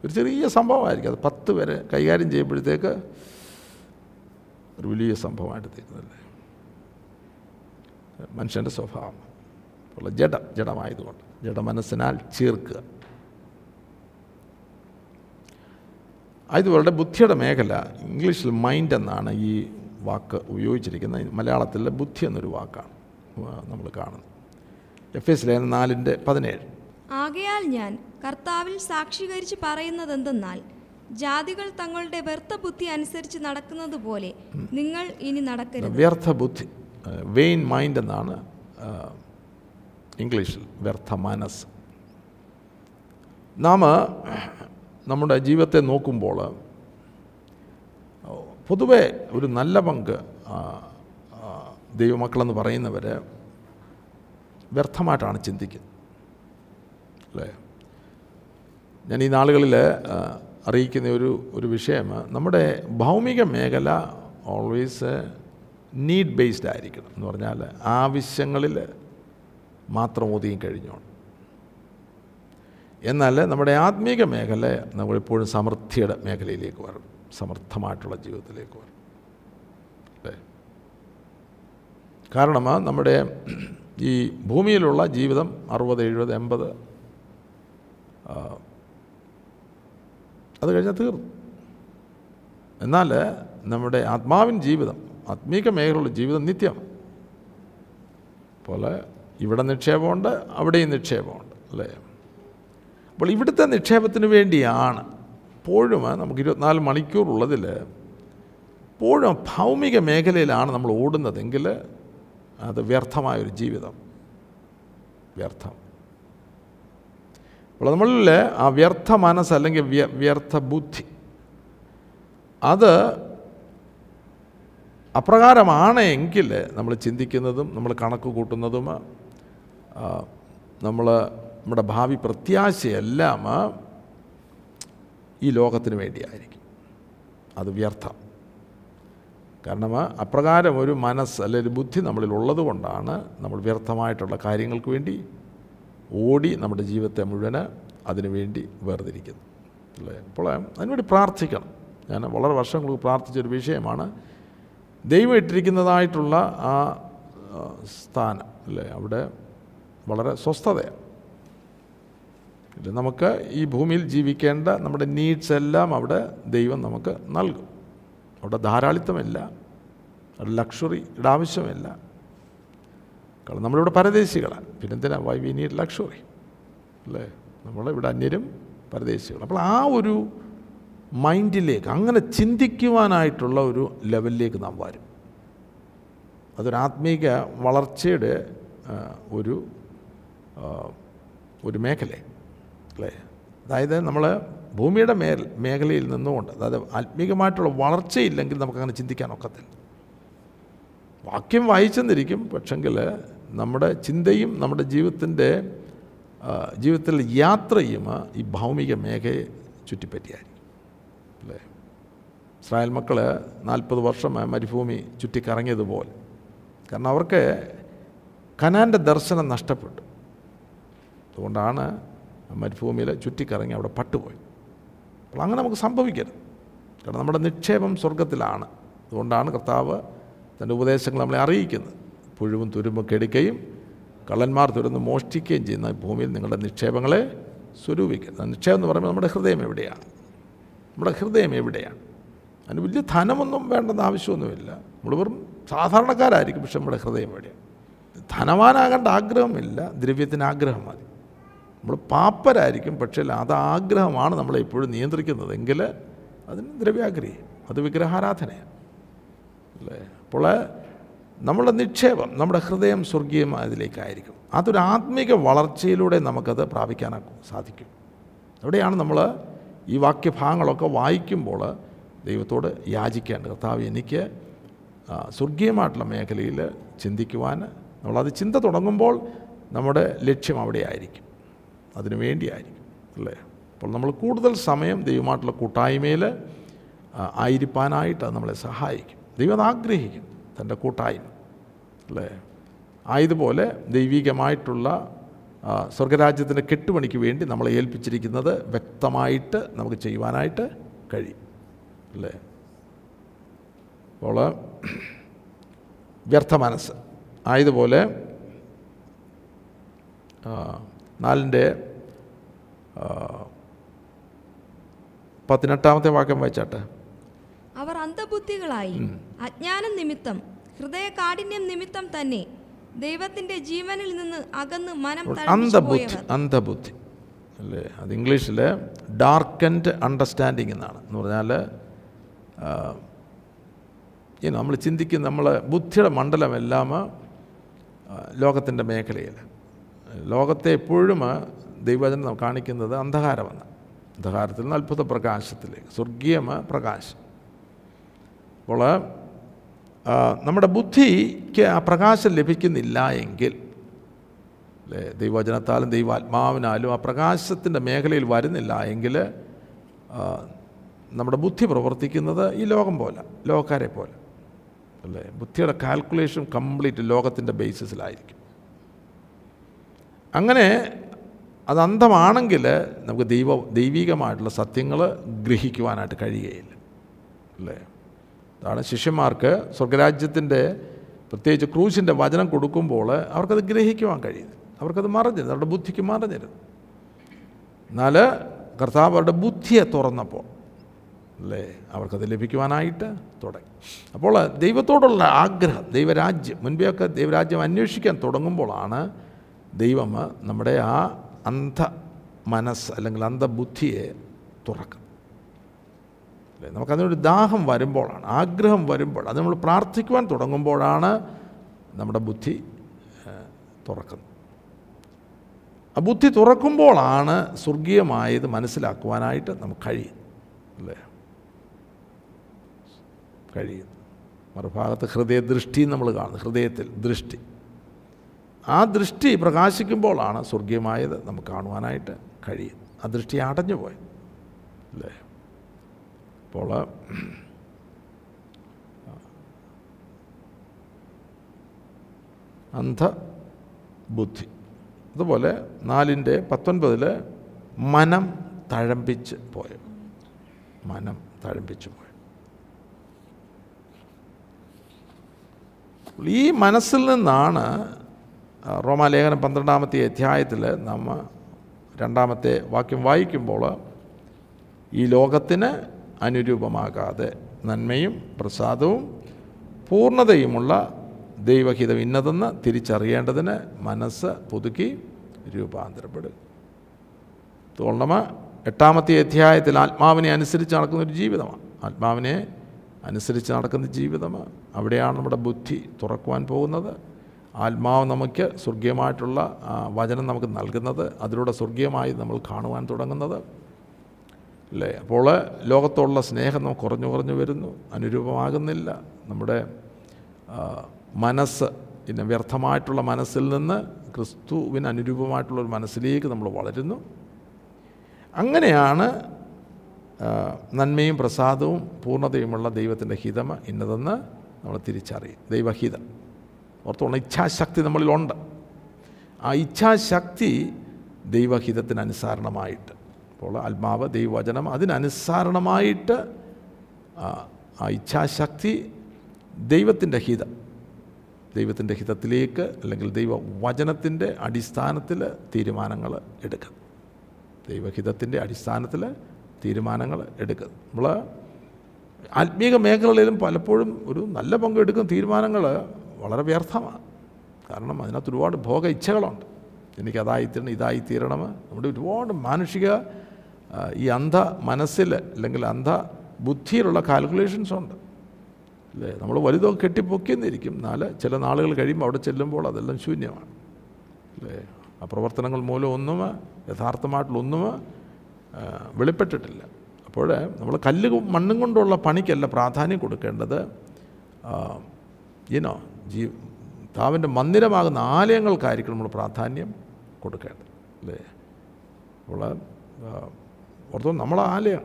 ഒരു ചെറിയ സംഭവമായിരിക്കും. അത് പത്ത് പേരെ കൈകാര്യം ചെയ്യുമ്പോഴത്തേക്ക് ഒരു വലിയ സംഭവമായിട്ട് തീരുന്നല്ലേ മനുഷ്യന്റെ സ്വഭാവം. ഉള്ള ജഡം ജഡമായതുകൊണ്ട്. ജഡമനസ്സിനാൽ ചീർക്കുക. അതുപോലെ ബുദ്ധിയുടെ മേഖല. ഇംഗ്ലീഷിൽ മൈൻഡ് എന്നാണ് ഈ വാക്ക് ഉപയോഗിച്ചിരിക്കുന്നത്. മലയാളത്തിൽ ബുദ്ധി എന്നൊരു വാക്കാണ് നമ്മൾ കാണുന്നത്. എഫ് എസ് ലേഖനം നാലിന്റെ പതിനേഴ്. ആകയാൽ ഞാൻ കർത്താവിൽ സാക്ഷീകരിച്ച് പറയുന്നത് എന്തെന്നാൽ ജാതികൾ തങ്ങളുടെ വ്യർത്ഥ ബുദ്ധി അനുസരിച്ച് നടക്കുന്നത് പോലെ നിങ്ങൾ ഇനി നടക്കരുത്. വ്യർത്ഥ ബുദ്ധി വെയിൻ മൈൻഡ് എന്നാണ് ഇംഗ്ലീഷിൽ വ്യർത്ഥ മനസ്സ്. നാം നമ്മുടെ ജീവിതത്തെ നോക്കുമ്പോൾ പൊതുവേ ഒരു നല്ല പങ്ക് ദൈവമക്കളെന്ന് പറയുന്നവർ വ്യർത്ഥമായിട്ടാണ് ചിന്തിക്കുന്നത്. അല്ലേ? ഞാൻ ഈ നാളുകളിൽ അറിയിക്കുന്ന ഒരു ഒരു വിഷയം നമ്മുടെ ഭൗമിക മേഖല ഓൾവേസ് നീഡ് ബേസ്ഡ് ആയിരിക്കണം. എന്ന് പറഞ്ഞാൽ ആവശ്യങ്ങളിൽ മാത്രം ഒതുങ്ങി കഴിഞ്ഞോണം. എന്നാൽ നമ്മുടെ ആത്മീക മേഖല നമ്മളെപ്പോഴും സമൃദ്ധിയുടെ മേഖലയിലേക്ക് വരണം സമർത്ഥമായിട്ടുള്ള ജീവിതത്തിലേക്ക് വരണം അല്ലേ? കാരണം നമ്മുടെ ഈ ഭൂമിയിലുള്ള ജീവിതം അറുപത് എഴുപത് എൺപത് അത് കഴിഞ്ഞാൽ തീർന്നു. എന്നാൽ നമ്മുടെ ആത്മാവിൻ ജീവിതം ആത്മീക മേഖലയുള്ള ജീവിതം നിത്യം. പോലെ ഇവിടെ നിക്ഷേപമുണ്ട് അവിടെയും നിക്ഷേപമുണ്ട്. അല്ലേ? അപ്പോൾ ഇവിടുത്തെ നിക്ഷേപത്തിന് വേണ്ടിയാണ്. എപ്പോഴും നമുക്ക് ഇരുപത്തിനാല് മണിക്കൂറുള്ളതിൽ എപ്പോഴും ഭൗമിക മേഖലയിലാണ് നമ്മൾ ഓടുന്നതെങ്കിൽ അത് വ്യർത്ഥമായൊരു ജീവിതം. വ്യർത്ഥം. അപ്പോൾ നമ്മളിൽ ആ വ്യർത്ഥ മനസ്സ് അല്ലെങ്കിൽ വ്യ- വ്യർത്ഥ ബുദ്ധി അത് അപ്രകാരമാണ് എങ്കിൽ നമ്മൾ ചിന്തിക്കുന്നതും നമ്മൾ കണക്ക് കൂട്ടുന്നതും നമ്മൾ നമ്മുടെ ഭാവി പ്രത്യാശയെല്ലാം ഈ ലോകത്തിന് വേണ്ടിയായിരിക്കും. അത് വ്യർത്ഥം. കാരണം അപ്രകാരം ഒരു മനസ്സ് അല്ലെങ്കിൽ ബുദ്ധി നമ്മളിൽ ഉള്ളത് കൊണ്ടാണ് നമ്മൾ വ്യർത്ഥമായിട്ടുള്ള കാര്യങ്ങൾക്ക് വേണ്ടി ഓടി നമ്മുടെ ജീവിതത്തെ മുഴുവൻ അതിനു വേണ്ടി വേർതിരിക്കുന്നത് അല്ലേ? അപ്പോൾ അതിനുവേണ്ടി പ്രാർത്ഥിക്കണം. ഞാൻ വളരെ വർഷങ്ങൾക്ക് പ്രാർത്ഥിച്ചൊരു വിഷയമാണ്. ദൈവം ഇട്ടിരിക്കുന്നതായിട്ടുള്ള ആ, സ്ഥാനം. അല്ലേ? അവിടെ വളരെ സ്വസ്ഥതയാണ്. ഇല്ല നമുക്ക് ഈ ഭൂമിയിൽ ജീവിക്കേണ്ട നമ്മുടെ നീഡ്സ് എല്ലാം അവിടെ ദൈവം നമുക്ക് നൽകും. അവിടെ ധാരാളിത്തമില്ല. അവിടെ ലക്ഷറിയുടെ ആവശ്യമില്ല കാരണം നമ്മളിവിടെ പരദേശികളാണ്. പിന്നെന്തിനാ വൈ വി നീഡ് ലക്ഷറി അല്ലേ? നമ്മളിവിടെ അന്യരും പരദേശികൾ അപ്പോൾ ആ ഒരു മൈൻഡിലേക്ക് അങ്ങനെ ചിന്തിക്കുവാനായിട്ടുള്ള ഒരു ലെവലിലേക്ക് നാം വരും. അതൊരു ആത്മീക വളർച്ചയുടെ ഒരു ഒരു മേഖല അല്ലേ അതായത് നമ്മൾ ഭൂമിയുടെ മേൽ മേഖലയിൽ നിന്നുകൊണ്ട് അതായത് ആത്മീകമായിട്ടുള്ള വളർച്ചയില്ലെങ്കിൽ നമുക്കങ്ങനെ ചിന്തിക്കാൻ ഒക്കത്തില്ല വാക്യം വായിച്ചെന്നിരിക്കും പക്ഷെങ്കിൽ നമ്മുടെ ചിന്തയും നമ്മുടെ ജീവിതത്തിന്റെ ജീവിതത്തിലെ യാത്രയും ഈ ഭൗമിക മേഖലയെ ചുറ്റിപ്പറ്റിയായിരിക്കും. അല്ലേ? ഇസ്രായേൽ മക്കൾ നാൽപ്പത് വർഷം മരുഭൂമി ചുറ്റിക്കറങ്ങിയതുപോലെ. കാരണം അവർക്ക് കനാന്റെ ദർശനം നഷ്ടപ്പെട്ടു. അതുകൊണ്ടാണ് മരുഭൂമിയിൽ ചുറ്റിക്കറങ്ങി അവിടെ പട്ടുപോയി. അപ്പോൾ അങ്ങനെ നമുക്ക് സംഭവിക്കരുത്. കാരണം നമ്മുടെ നിക്ഷേപം സ്വർഗത്തിലാണ് അതുകൊണ്ടാണ് കർത്താവ് തന്റെ ഉപദേശങ്ങൾ നമ്മളെ അറിയിക്കുന്നത്. പുഴുവും തുരുമ്പും കെടുക്കുകയും കള്ളന്മാർ തുരന്ന് മോഷ്ടിക്കുകയും ചെയ്യുന്ന ഭൂമിയിൽ നിങ്ങളുടെ നിക്ഷേപങ്ങളെ സ്വരൂപിക്കുന്നത് നിക്ഷേപം എന്ന് പറയുമ്പോൾ നമ്മുടെ ഹൃദയം എവിടെയാണ്? നമ്മുടെ ഹൃദയം എവിടെയാണ്? അതിന് വലിയ ധനമൊന്നും വേണ്ടെന്ന് ആവശ്യമൊന്നുമില്ല. നമ്മൾ വെറും സാധാരണക്കാരായിരിക്കും പക്ഷെ നമ്മുടെ ഹൃദയം എവിടെയാണ്? ധനവാനാകേണ്ട ആഗ്രഹമില്ല ദ്രവ്യത്തിന് ആഗ്രഹം മതി. നമ്മൾ പാപ്പരായിരിക്കും പക്ഷേ അത് ആഗ്രഹമാണ് നമ്മളെ എപ്പോഴും നിയന്ത്രിക്കുന്നത്. എങ്കിൽ അതിന് ദ്രവ്യാഗ്രഹി അത് വിഗ്രഹാരാധനയാണ്. അല്ലേ? അപ്പോൾ നമ്മുടെ നിക്ഷേപം നമ്മുടെ ഹൃദയം സ്വർഗീയമായതിലേക്കായിരിക്കും അതൊരു ആത്മീക വളർച്ചയിലൂടെ നമുക്കത് പ്രാപിക്കാനാക്കും സാധിക്കും. അവിടെയാണ് നമ്മൾ ഈ വാക്യഭാഗങ്ങളൊക്കെ വായിക്കുമ്പോൾ ദൈവത്തോട് യാചിക്കേണ്ടത് കർത്താവ് എനിക്ക് സ്വർഗീയമായിട്ടുള്ള മേഖലയിൽ ചിന്തിക്കുവാൻ നമ്മളത് ചിന്ത തുടങ്ങുമ്പോൾ നമ്മുടെ ലക്ഷ്യം അവിടെ ആയിരിക്കും അതിനു വേണ്ടിയായിരിക്കും അല്ലേ? അപ്പോൾ നമ്മൾ കൂടുതൽ സമയം ദൈവമായിട്ടുള്ള കൂട്ടായ്മയിൽ ആയിരിക്കാനായിട്ട് അത് നമ്മളെ സഹായിക്കും. ദൈവം അത് ആഗ്രഹിക്കും തന്റെ കൂട്ടായ്മ അല്ലേ? ആയതുപോലെ ദൈവികമായിട്ടുള്ള സ്വർഗരാജ്യത്തിന്റെ കെട്ടുപണിക്ക് വേണ്ടി നമ്മളെ ഏൽപ്പിച്ചിരിക്കുന്നത് വ്യക്തമായിട്ട് നമുക്ക് ചെയ്യുവാനായിട്ട് കഴിയും അല്ലേ? അപ്പോൾ വ്യർത്ഥ മനസ്സ്. ആയതുപോലെ നാലിന്റെ പതിനെട്ടാമത്തെ വാക്യം വായിച്ചാട്ടെ? അവർ അന്ധബുദ്ധികളായി. അജ്ഞാനം നിമിത്തം ഹൃദയ കാഠിന്യം നിമിത്തം തന്നെ ദൈവത്തിന്റെ ജീവനിൽ നിന്ന് അകന്ന് മനം അന്ധബുദ്ധി അന്ധബുദ്ധി. അല്ലേ? അത് ഇംഗ്ലീഷിൽ ഡാർക്കൻഡ് അണ്ടർസ്റ്റാൻഡിങ് എന്നാണ്. എന്ന് പറഞ്ഞാൽ ഈ നമ്മൾ ചിന്തിക്കുന്ന നമ്മൾ ബുദ്ധിയുടെ മണ്ഡലമെല്ലാം ലോകത്തിന്റെ മേഖലയിൽ ലോകത്തെ എപ്പോഴും ദൈവജനം കാണിക്കുന്നത് അന്ധകാരമെന്ന്. അന്ധകാരത്തിൽ നിന്ന് അത്ഭുത പ്രകാശത്തിലേക്ക് സ്വർഗീയമ പ്രകാശം. അപ്പോൾ നമ്മുടെ ബുദ്ധിക്ക് ആ പ്രകാശം ലഭിക്കുന്നില്ല എങ്കിൽ അല്ലേ ദൈവവചനത്താലും ദൈവാത്മാവിനാലും ആ പ്രകാശത്തിന്റെ മേഖലയിൽ വരുന്നില്ല എങ്കിൽ നമ്മുടെ ബുദ്ധി പ്രവർത്തിക്കുന്നത് ഈ ലോകം പോലെ ലോകക്കാരെ പോലെ അല്ലേ ബുദ്ധിയുടെ കാൽക്കുലേഷൻ കംപ്ലീറ്റ് ലോകത്തിന്റെ ബേസിസിലായിരിക്കും അങ്ങനെ അത് അന്ധമാണെങ്കിൽ നമുക്ക് ദൈവ ദൈവികമായിട്ടുള്ള സത്യങ്ങൾ ഗ്രഹിക്കുവാനായിട്ട് കഴിയുകയില്ല. അല്ലേ? അതാണ് ശിഷ്യന്മാർക്ക് സ്വർഗരാജ്യത്തിന്റെ പ്രത്യേകിച്ച് ക്രൂശിന്റെ വചനം കൊടുക്കുമ്പോൾ അവർക്കത് ഗ്രഹിക്കുവാൻ കഴിയുന്നു അവർക്കത് മറഞ്ഞിരുന്നു. അവരുടെ ബുദ്ധിക്ക് മറഞ്ഞിരുന്നു. എന്നാൽ കർത്താവ് അവരുടെ ബുദ്ധിയെ തുറന്നപ്പോൾ അല്ലേ? അവർക്കത് ലഭിക്കുവാനായിട്ട് തുടങ്ങി. അപ്പോൾ ദൈവത്തോടുള്ള ആഗ്രഹം ദൈവരാജ്യം മുൻപെയൊക്കെ ദൈവരാജ്യം അന്വേഷിക്കാൻ തുടങ്ങുമ്പോഴാണ് ദൈവം നമ്മുടെ ആ അന്ധ മനസ്സ് അല്ലെങ്കിൽ അന്ധബുദ്ധിയെ തുറക്കും. അല്ലേ? നമുക്കതിനൊരു ദാഹം വരുമ്പോഴാണ് ആഗ്രഹം വരുമ്പോൾ അത് നമ്മൾ പ്രാർത്ഥിക്കുവാൻ തുടങ്ങുമ്പോഴാണ് നമ്മുടെ ബുദ്ധി തുറക്കുന്നത്. ആ ബുദ്ധി തുറക്കുമ്പോഴാണ് സ്വർഗീയമായത് മനസ്സിലാക്കുവാനായിട്ട് നമുക്ക് കഴിയും അല്ലേ? കഴിയും മറുഭാഗത്ത് ഹൃദയദൃഷ്ടി നമ്മൾ കാണുന്നു ഹൃദയത്തിൽ ദൃഷ്ടി. ആ ദൃഷ്ടി പ്രകാശിക്കുമ്പോഴാണ് സ്വർഗീയമായത് നമുക്ക് കാണുവാനായിട്ട് കഴിയും ആ ദൃഷ്ടി അടഞ്ഞു പോയി അല്ലേ? അപ്പോൾ അന്ധബുദ്ധി. അതുപോലെ നാലിന്റെ പത്തൊൻപതിൽ മനം തഴമ്പിച്ച് പോയ. മനം തഴമ്പിച്ച് പോയ. ഈ മനസ്സിൽ നിന്നാണ് റോമാലേഖനം പന്ത്രണ്ടാമത്തെ അധ്യായത്തിൽ നമ്മൾ രണ്ടാമത്തെ വാക്യം വായിക്കുമ്പോൾ ഈ ലോകത്തിന് അനുരൂപമാകാതെ നന്മയും പ്രസാദവും പൂർണതയുമുള്ള ദൈവഹിതം ഇന്നതെന്ന് തിരിച്ചറിയേണ്ടതിന് മനസ്സ് പുതുക്കി രൂപാന്തരപ്പെടുക തോന്നമ എട്ടാമത്തെ അധ്യായത്തിൽ ആത്മാവിനെ അനുസരിച്ച് നടക്കുന്ന ഒരു ജീവിതമാണ്. ആത്മാവിനെ അനുസരിച്ച് നടക്കുന്ന ജീവിതമാണ് അവിടെയാണ് നമ്മുടെ ബുദ്ധി തുറക്കുവാൻ പോകുന്നത്. ആത്മാവ് നമുക്ക് സ്വർഗീയമായിട്ടുള്ള വചനം നമുക്ക് നൽകുന്നത് അതിലൂടെ സ്വർഗീയമായി നമ്മൾ കാണുവാൻ തുടങ്ങുന്നത്. അല്ലേ? അപ്പോൾ ലോകത്തോടുള്ള സ്നേഹം നമുക്ക് കുറഞ്ഞു കുറഞ്ഞു വരുന്നു അനുരൂപമാകുന്നില്ല. നമ്മുടെ മനസ്സ് പിന്നെ വ്യർത്ഥമായിട്ടുള്ള മനസ്സിൽ നിന്ന് ക്രിസ്തുവിന് അനുരൂപമായിട്ടുള്ളൊരു മനസ്സിലേക്ക് നമ്മൾ വളരുന്നു. അങ്ങനെയാണ് നന്മയും പ്രസാദവും പൂർണതയുമുള്ള ദൈവത്തിന്റെ ഹിതം ഇന്നതെന്ന് നമ്മൾ തിരിച്ചറിയും. ദൈവഹിതം. ഓർത്തോണം ഇച്ഛാശക്തി നമ്മളിലുണ്ട്. ആ ഇച്ഛാശക്തി ദൈവഹിതത്തിനനുസരണമായിട്ട് അപ്പോൾ ആത്മാവ് ദൈവവചനം അതിനനുസരണമായിട്ട് ആ, ഇച്ഛാശക്തി ദൈവത്തിന്റെ ഹിതം ദൈവത്തിന്റെ ഹിതത്തിലേക്ക് അല്ലെങ്കിൽ ദൈവവചനത്തിന്റെ അടിസ്ഥാനത്തിൽ തീരുമാനങ്ങൾ എടുക്കുക ദൈവഹിതത്തിന്റെ അടിസ്ഥാനത്തിൽ തീരുമാനങ്ങൾ എടുക്കുക നമ്മൾ ആത്മീക മേഖലകളിലും പലപ്പോഴും ഒരു നല്ല പങ്കെടുക്കുന്ന തീരുമാനങ്ങൾ വളരെ വ്യർത്ഥമാണ്. കാരണം അതിനകത്ത് ഒരുപാട് ഭോഗ ഇച്ഛകളുണ്ട്. എനിക്കതായിത്തീരണം ഇതായിത്തീരണം നമ്മുടെ ഒരുപാട് മാനുഷിക ഈ അന്ധ മനസ്സിൽ അല്ലെങ്കിൽ അന്ധ ബുദ്ധിയിലുള്ള കാൽക്കുലേഷൻസ് ഉണ്ട്. അല്ലേ? നമ്മൾ വലുതോ കെട്ടിപ്പൊക്കിയെന്നിരിക്കും എന്നാൽ ചില നാളുകൾ കഴിയുമ്പോൾ അവിടെ ചെല്ലുമ്പോൾ അതെല്ലാം ശൂന്യമാണ്. അല്ലേ? ആ പ്രവർത്തനങ്ങൾ മൂലം ഒന്നും യഥാർത്ഥമായിട്ടുള്ളൊന്നും വെളിപ്പെട്ടിട്ടില്ല. അപ്പോൾ നമ്മൾ കല്ല് മണ്ണും കൊണ്ടുള്ള പണിക്കല്ല പ്രാധാന്യം കൊടുക്കേണ്ടത്. ഈനോ ജീ താവിന്റെ മന്ദിരമാകുന്ന ആലയങ്ങൾക്കായിരിക്കും നമ്മൾ പ്രാധാന്യം കൊടുക്കേണ്ടത്. അല്ലേ? അപ്പോൾ ഓർത്തോ നമ്മളെ ആലയം.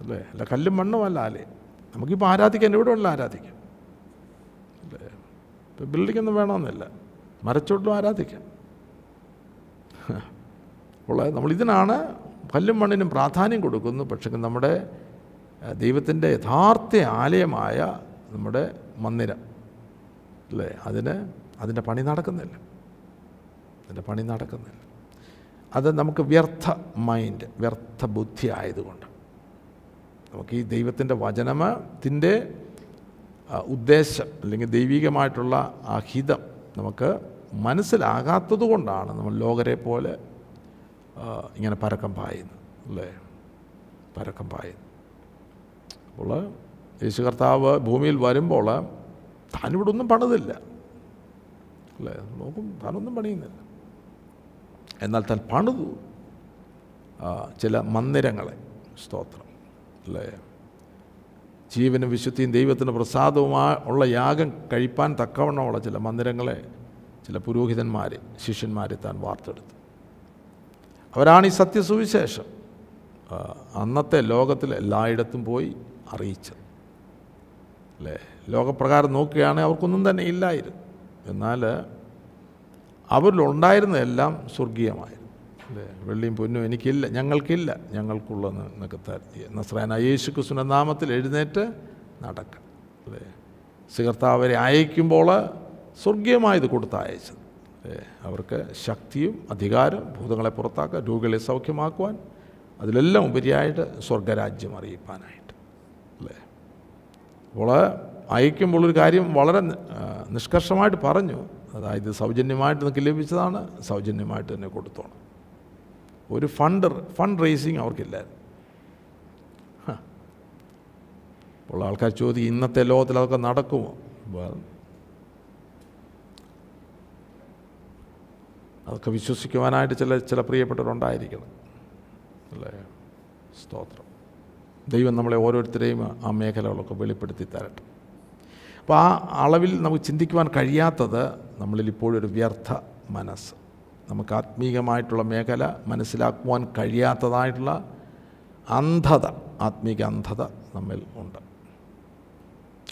അല്ലേ? അല്ല കല്ലും മണ്ണും അല്ല ആലയം. നമുക്കിപ്പോൾ ആരാധിക്കാൻ എവിടെ ഉള്ള ആരാധിക്കാം അല്ലേ? ഇപ്പോൾ ബിൽഡിംഗ് ഒന്നും വേണമെന്നില്ല. മരച്ചോട്ടിലും ആരാധിക്കാം. അപ്പോൾ നമ്മൾ ഇതിനാണ് കല്ലും മണ്ണിനും പ്രാധാന്യം കൊടുക്കുന്നു. പക്ഷേ നമ്മുടെ ദൈവത്തിന്റെ യഥാർത്ഥ ആലയമായ നമ്മുടെ മന്ദിരം. അല്ലേ അതിന് അതിന്റെ പണി നടക്കുന്നില്ല. അതിന്റെ പണി നടക്കുന്നില്ല. അത് നമുക്ക് വ്യർത്ഥ മൈൻഡ് വ്യർത്ഥ ബുദ്ധി ആയതുകൊണ്ട്. നമുക്ക് ഈ ദൈവത്തിന്റെ വചനത്തിന്റെ ഉദ്ദേശം അല്ലെങ്കിൽ ദൈവികമായിട്ടുള്ള ആ ഹിതം നമുക്ക് മനസ്സിലാകാത്തത് കൊണ്ടാണ് നമ്മൾ ലോകരെ പോലെ ഇങ്ങനെ പരക്കം പായുന്നത്. അല്ലേ പരക്കം പായുന്നു അപ്പോൾ യേശു കർത്താവ് ഭൂമിയിൽ വരുമ്പോൾ താനിവിടെ ഒന്നും പണിതില്ല. അല്ലേ? നോക്കും താനൊന്നും പണിയുന്നില്ല. എന്നാൽ താൻ പണിതു. ചില മന്ദിരങ്ങളെ. സ്തോത്രം. അല്ലേ? ജീവനും വിശുദ്ധിയും ദൈവത്തിന് പ്രസാദവുമായ ഉള്ള യാഗം കഴിപ്പാൻ തക്കവണ്ണമുള്ള ചില മന്ദിരങ്ങളെ ചില പുരോഹിതന്മാരെ ശിഷ്യന്മാരെ താൻ വാർത്തെടുത്തു. അവരാണ് ഈ സത്യസുവിശേഷം അന്നത്തെ ലോകത്തിൽ എല്ലായിടത്തും പോയി അറിയിച്ചത്. അല്ലേ? ലോകപ്രകാരം നോക്കുകയാണെങ്കിൽ അവർക്കൊന്നും തന്നെ ഇല്ലായിരുന്നു. എന്നാൽ അവരിലുണ്ടായിരുന്നതെല്ലാം സ്വർഗീയമായിരുന്നു. അല്ലേ? വെള്ളിയും പൊന്നും എനിക്കില്ല ഞങ്ങൾക്കില്ല ഞങ്ങൾക്കുള്ള എന്നൊക്കെ തരുത്തി നസ്രാന യേശു ക്രിസ്തുവിന്റെ നാമത്തിൽ എഴുന്നേറ്റ് നടക്കുക അല്ലേ? സികർത്താവരെ അയക്കുമ്പോൾ സ്വർഗീയമായത് കൊടുത്തയച്ചത് അവർക്ക് ശക്തിയും അധികാരം ഭൂതങ്ങളെ പുറത്താക്കുക രോഗികളെ സൗഖ്യമാക്കുവാൻ അതിലെല്ലാം ഉപരിയായിട്ട് സ്വർഗരാജ്യം അറിയിപ്പാനായിട്ട്. അല്ലേ? അപ്പോൾ അയക്കുമ്പോൾ ഒരു കാര്യം വളരെ നിഷ്കർഷമായിട്ട് പറഞ്ഞു. അതായത് സൗജന്യമായിട്ട് നിങ്ങൾക്ക് ലഭിച്ചതാണ് സൗജന്യമായിട്ട് തന്നെ കൊടുത്തോണം. ഒരു ഫണ്ട് ഫണ്ട് റേസിങ് അവർക്കില്ലായിരുന്നു. അപ്പോൾ ആൾക്കാർ ചോദിക്കും ഇന്നത്തെ ലോകത്തിൽ അതൊക്കെ നടക്കുമോ? അതൊക്കെ വിശ്വസിക്കുവാനായിട്ട് ചില ചില പ്രിയപ്പെട്ടവരുണ്ടായിരിക്കണം. അല്ലേ? സ്തോത്രം. ദൈവം നമ്മളെ ഓരോരുത്തരെയും ആ മേഖലകളൊക്കെ വെളിപ്പെടുത്തി തരട്ടെ അപ്പോൾ ആ അളവിൽ നമുക്ക് ചിന്തിക്കുവാൻ കഴിയാത്തത് നമ്മളിൽ ഇപ്പോഴും ഒരു വ്യർത്ഥ മനസ്സ്. നമുക്ക് ആത്മീകമായിട്ടുള്ള മേഖല മനസ്സിലാക്കുവാൻ കഴിയാത്തതായിട്ടുള്ള അന്ധത ആത്മീക അന്ധത നമ്മിൽ ഉണ്ട്.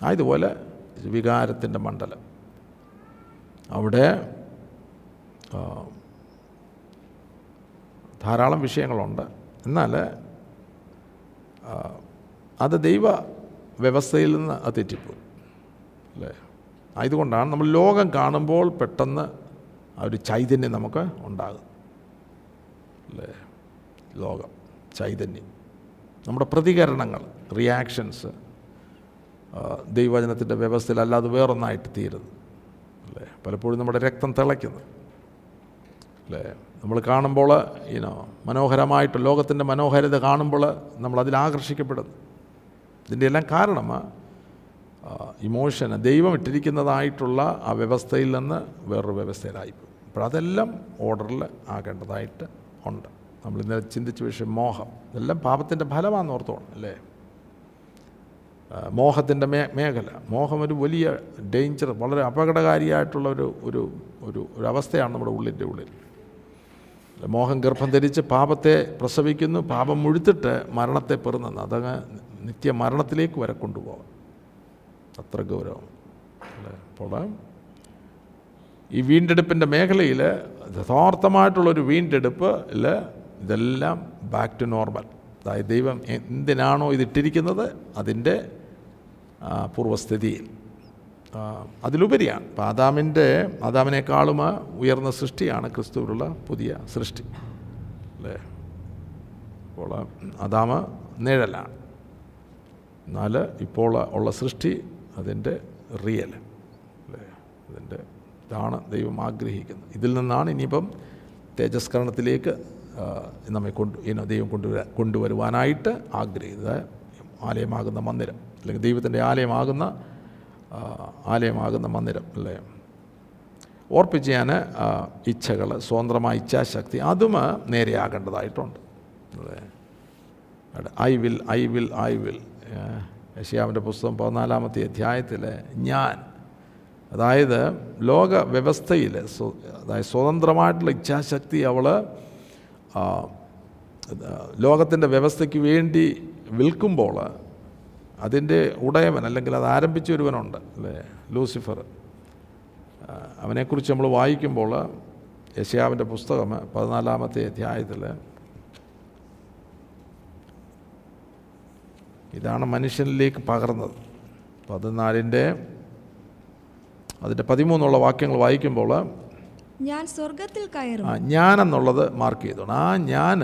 ആയതുപോലെ വികാരത്തിന്റെ മണ്ഡലം. അവിടെ ധാരാളം വിഷയങ്ങളുണ്ട്. എന്നാൽ അത് ദൈവ വ്യവസ്ഥയിൽ നിന്ന് തെറ്റിപ്പോയി. അല്ലേ? ആയതുകൊണ്ടാണ് നമ്മൾ ലോകം കാണുമ്പോൾ പെട്ടെന്ന് ആ ഒരു ചൈതന്യം നമുക്ക് ഉണ്ടാകും. അല്ലേ? ലോകം ചൈതന്യം. നമ്മുടെ പ്രതികരണങ്ങൾ റിയാക്ഷൻസ് ദൈവവചനത്തിന്റെ വ്യവസ്ഥയിൽ അല്ലാതെ വേറൊന്നായിട്ട് തീരുന്നു. അല്ലേ? പലപ്പോഴും നമ്മുടെ രക്തം തിളയ്ക്കുന്നു. അല്ലേ? നമ്മൾ കാണുമ്പോൾ ഇനോ മനോഹരമായിട്ട് ലോകത്തിന്റെ മനോഹരത കാണുമ്പോൾ നമ്മൾ അതിൽ ആകർഷിക്കപ്പെടുന്നു. ഇതിന്റെ എല്ലാം കാരണം ഇമോഷൻ ദൈവം ഇട്ടിരിക്കുന്നതായിട്ടുള്ള ആ വ്യവസ്ഥയിൽ നിന്ന് വേറൊരു വ്യവസ്ഥയിലായി. അപ്പോൾ അതെല്ലാം ഓർഡറിൽ ആകേണ്ടതായിട്ട് ഉണ്ട്. നമ്മൾ ഇന്നലെ ചിന്തിച്ച വിഷയം മോഹം. ഇതെല്ലാം പാപത്തിന്റെ ഫലമാണെന്ന് ഓർത്തോണം അല്ലേ? മോഹത്തിന്റെ മേ മേഖല. മോഹം ഒരു വലിയ ഡേഞ്ചർ വളരെ അപകടകാരിയായിട്ടുള്ള ഒരു ഒരു ഒരു ഒരു അവസ്ഥയാണ് നമ്മുടെ ഉള്ളിന്റെ ഉള്ളിൽ. മോഹം ഗർഭം ധരിച്ച് പാപത്തെ പ്രസവിക്കുന്നു പാപം മുഴുത്തിട്ട് മരണത്തെ പെറുന്നെന്ന്. അതങ്ങ് നിത്യ മരണത്തിലേക്ക് വരെ കൊണ്ടുപോകാം അത്ര ഗൗരവം. അല്ലേ? അപ്പോൾ ഈ വീണ്ടെടുപ്പിന്റെ മേഖലയിൽ യഥാർത്ഥമായിട്ടുള്ളൊരു വീണ്ടെടുപ്പിൽ ഇതെല്ലാം ബാക്ക് ടു നോർമൽ അതായത് ദൈവം എന്തിനാണോ ഇതിട്ടിരിക്കുന്നത് അതിന്റെ പൂർവസ്ഥിതിയിൽ അതിലുപരിയാണ്. അപ്പം ആദാമിന്റെ ആദാമിനേക്കാളും ഉയർന്ന സൃഷ്ടിയാണ് ക്രിസ്തുവിലുള്ള പുതിയ സൃഷ്ടി. അല്ലേ? അപ്പോൾ ആദാമ നിഴലാണ്. എന്നാൽ ഇപ്പോൾ ഉള്ള സൃഷ്ടി അതിന്റെ റിയൽ അല്ലേ? അതിന്റെ ഇതാണ് ദൈവം ആഗ്രഹിക്കുന്നത്. ഇതിൽ നിന്നാണ് ഇനിയിപ്പം തേജസ്കരണത്തിലേക്ക് നമ്മെ കൊണ്ട് ഇനോ ദൈവം കൊണ്ടുവരാൻ കൊണ്ടുവരുവാനായിട്ട് ആഗ്രഹിക്കുന്നത്. ആലയമാകുന്ന മന്ദിരം അല്ലെങ്കിൽ ദൈവത്തിന്റെ ആലയമാകുന്ന ആലയമാകുന്ന മന്ദിരം അല്ലേ? ഓർപ്പിച്ച് ഞാൻ ഇച്ഛകൾ സ്വതന്ത്രമായ ഇച്ഛാശക്തി അതും നേരെയാകേണ്ടതായിട്ടുണ്ട് അല്ലേ? I will I will I will യശയാവിന്റെ പുസ്തകം പതിനാലാമത്തെ അധ്യായത്തിൽ ഞാൻ അതായത് ലോക വ്യവസ്ഥയിൽ അതായത് സ്വതന്ത്രമായിട്ടുള്ള ഇച്ഛാശക്തി അവൾ ലോകത്തിന്റെ വ്യവസ്ഥയ്ക്ക് വേണ്ടി വിൽക്കുമ്പോൾ അതിന്റെ ഉടയവൻ അല്ലെങ്കിൽ അത് ആരംഭിച്ച ഒരുവനുണ്ട് അല്ലേ? ലൂസിഫർ. അവനെക്കുറിച്ച് നമ്മൾ വായിക്കുമ്പോൾ യശയാവിന്റെ പുസ്തകം പതിനാലാമത്തെ അധ്യായത്തിൽ ഇതാണ് മനുഷ്യനിലേക്ക് പകർന്നത്. പതിനാലിന്റെ അതിന്റെ പതിമൂന്നുള്ള വാക്യങ്ങൾ വായിക്കുമ്പോൾ ഞാൻ സ്വർഗത്തിൽ കയറും. ആ ഞാൻ എന്നുള്ളത് മാർക്ക് ചെയ്തോണം. ആ ഞാൻ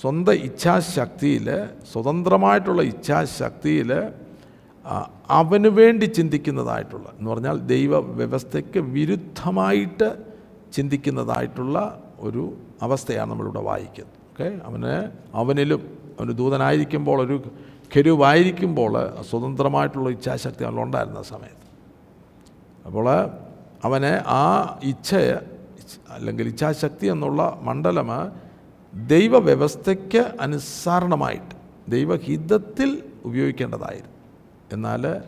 സ്വന്തം ഇച്ഛാശക്തിയിൽ സ്വതന്ത്രമായിട്ടുള്ള ഇച്ഛാശക്തിയിൽ അവന് വേണ്ടി ചിന്തിക്കുന്നതായിട്ടുള്ള എന്ന് പറഞ്ഞാൽ ദൈവ വ്യവസ്ഥയ്ക്ക് വിരുദ്ധമായിട്ട് ചിന്തിക്കുന്നതായിട്ടുള്ള ഒരു അവസ്ഥയാണ് നമ്മളിവിടെ വായിക്കുന്നത്. ഓക്കെ അവന് അവനിലും അവന് ദൂതനായിരിക്കുമ്പോൾ ഒരു കെരുവായിരിക്കുമ്പോൾ സ്വതന്ത്രമായിട്ടുള്ള ഇച്ഛാശക്തി അവനുണ്ടായിരുന്ന സമയത്ത്. അപ്പോൾ അവനെ ആ ഇച്ഛ അല്ലെങ്കിൽ ഇച്ഛാശക്തി എന്നുള്ള മണ്ഡലം ദൈവവ്യവസ്ഥയ്ക്ക് അനുസരണമായിട്ട് ദൈവഹിതത്തിൽ ഉപയോഗിക്കേണ്ടതായിരുന്നു. എന്നാൽ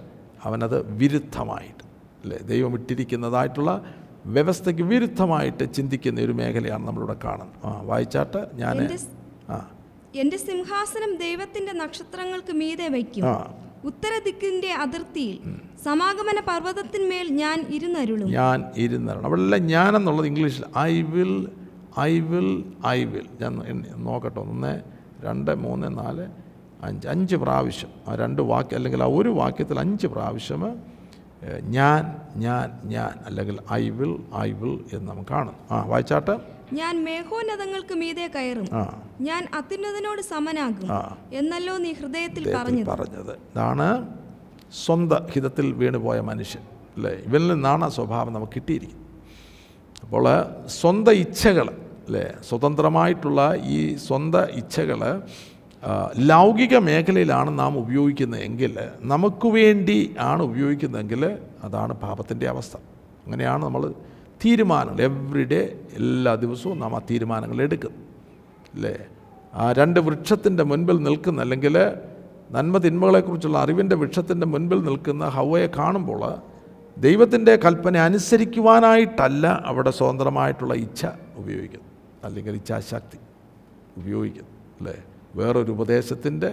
അവനത് വിരുദ്ധമായിട്ട് അല്ലേ? ദൈവം ഇട്ടിരിക്കുന്നതായിട്ടുള്ള വ്യവസ്ഥയ്ക്ക് വിരുദ്ധമായിട്ട് ചിന്തിക്കുന്ന ഒരു മേഖലയാണ് നമ്മളിവിടെ കാണുന്നത്. ആ വായിച്ചാട്ട് ഞാൻ ആ. എന്റെ സിംഹാസനം ദൈവത്തിന്റെ നക്ഷത്രങ്ങൾക്ക് മീതെ വയ്ക്കും. ഉത്തര ഉത്തരദിക്കിന്റെ അതിർത്തിയിൽ സമാഗമന പർവതത്തിന്മേൽ ഞാൻ ഇരുന്നരുളും. ഞാൻ ഇരുന്നരുളും. അവിടെ ഞാൻ എന്നുള്ളത് ഇംഗ്ലീഷിൽ I will I will I will. ഞാൻ നോക്കട്ടെ. ഒന്ന് രണ്ട് മൂന്ന് നാല് അഞ്ച്. അഞ്ച് പ്രാവശ്യം. ആ രണ്ട് വാക്യം അല്ലെങ്കിൽ ആ ഒരു വാക്യത്തിൽ അഞ്ച് പ്രാവശ്യം ഞാൻ ഞാൻ ഞാൻ അല്ലെങ്കിൽ ഐ വിൽ ഐ വിൽ എന്ന് നമുക്ക് കാണുന്നു. ആ വായിച്ചാട്ട്. ഞാൻ മേഘോന്നതങ്ങൾക്ക് മീതെ കയറും. ഞാൻ അത്യുന്നതനോട് സമനാകും. എന്നല്ലോ നീ ഹൃദയത്തിൽ പറഞ്ഞു പറഞ്ഞത്. പറഞ്ഞത്. ഇതാണ് സ്വന്തം ഹിതത്തിൽ വീണുപോയ മനുഷ്യൻ അല്ലേ? ഇവനിൽ നിന്നാണ് ആ സ്വഭാവം നമുക്ക് കിട്ടിയിരിക്കുന്നത്. അപ്പോൾ സ്വന്തം ഇച്ഛകൾ അല്ലേ? സ്വതന്ത്രമായിട്ടുള്ള ഈ സ്വന്തം ഇച്ഛകൾ ലൗകിക മേഖലയിലാണ് നാം ഉപയോഗിക്കുന്നതെങ്കിൽ നമുക്ക് വേണ്ടി ആണ് ഉപയോഗിക്കുന്നതെങ്കിൽ അതാണ് പാപത്തിന്റെ അവസ്ഥ. അങ്ങനെയാണ് നമ്മൾ തീരുമാനങ്ങൾ. എവറി ഡേ എല്ലാ ദിവസവും നാം ആ തീരുമാനങ്ങൾ എടുക്കും. അല്ലേ? ആ രണ്ട് വൃക്ഷത്തിന്റെ മുൻപിൽ നിൽക്കുന്ന അല്ലെങ്കിൽ നന്മ തിന്മകളെക്കുറിച്ചുള്ള അറിവിന്റെ വൃക്ഷത്തിന്റെ മുൻപിൽ നിൽക്കുന്ന ഹവയെ കാണുമ്പോൾ ദൈവത്തിന്റെ കൽപ്പന അനുസരിക്കുവാനായിട്ടല്ല അവിടെ സ്വതന്ത്രമായിട്ടുള്ള ഇച്ഛ ഉപയോഗിക്കുന്നു അല്ലെങ്കിൽ ഇച്ഛാശക്തി ഉപയോഗിക്കുന്നു അല്ലേ? വേറൊരു ഉപദേശത്തിന്റെ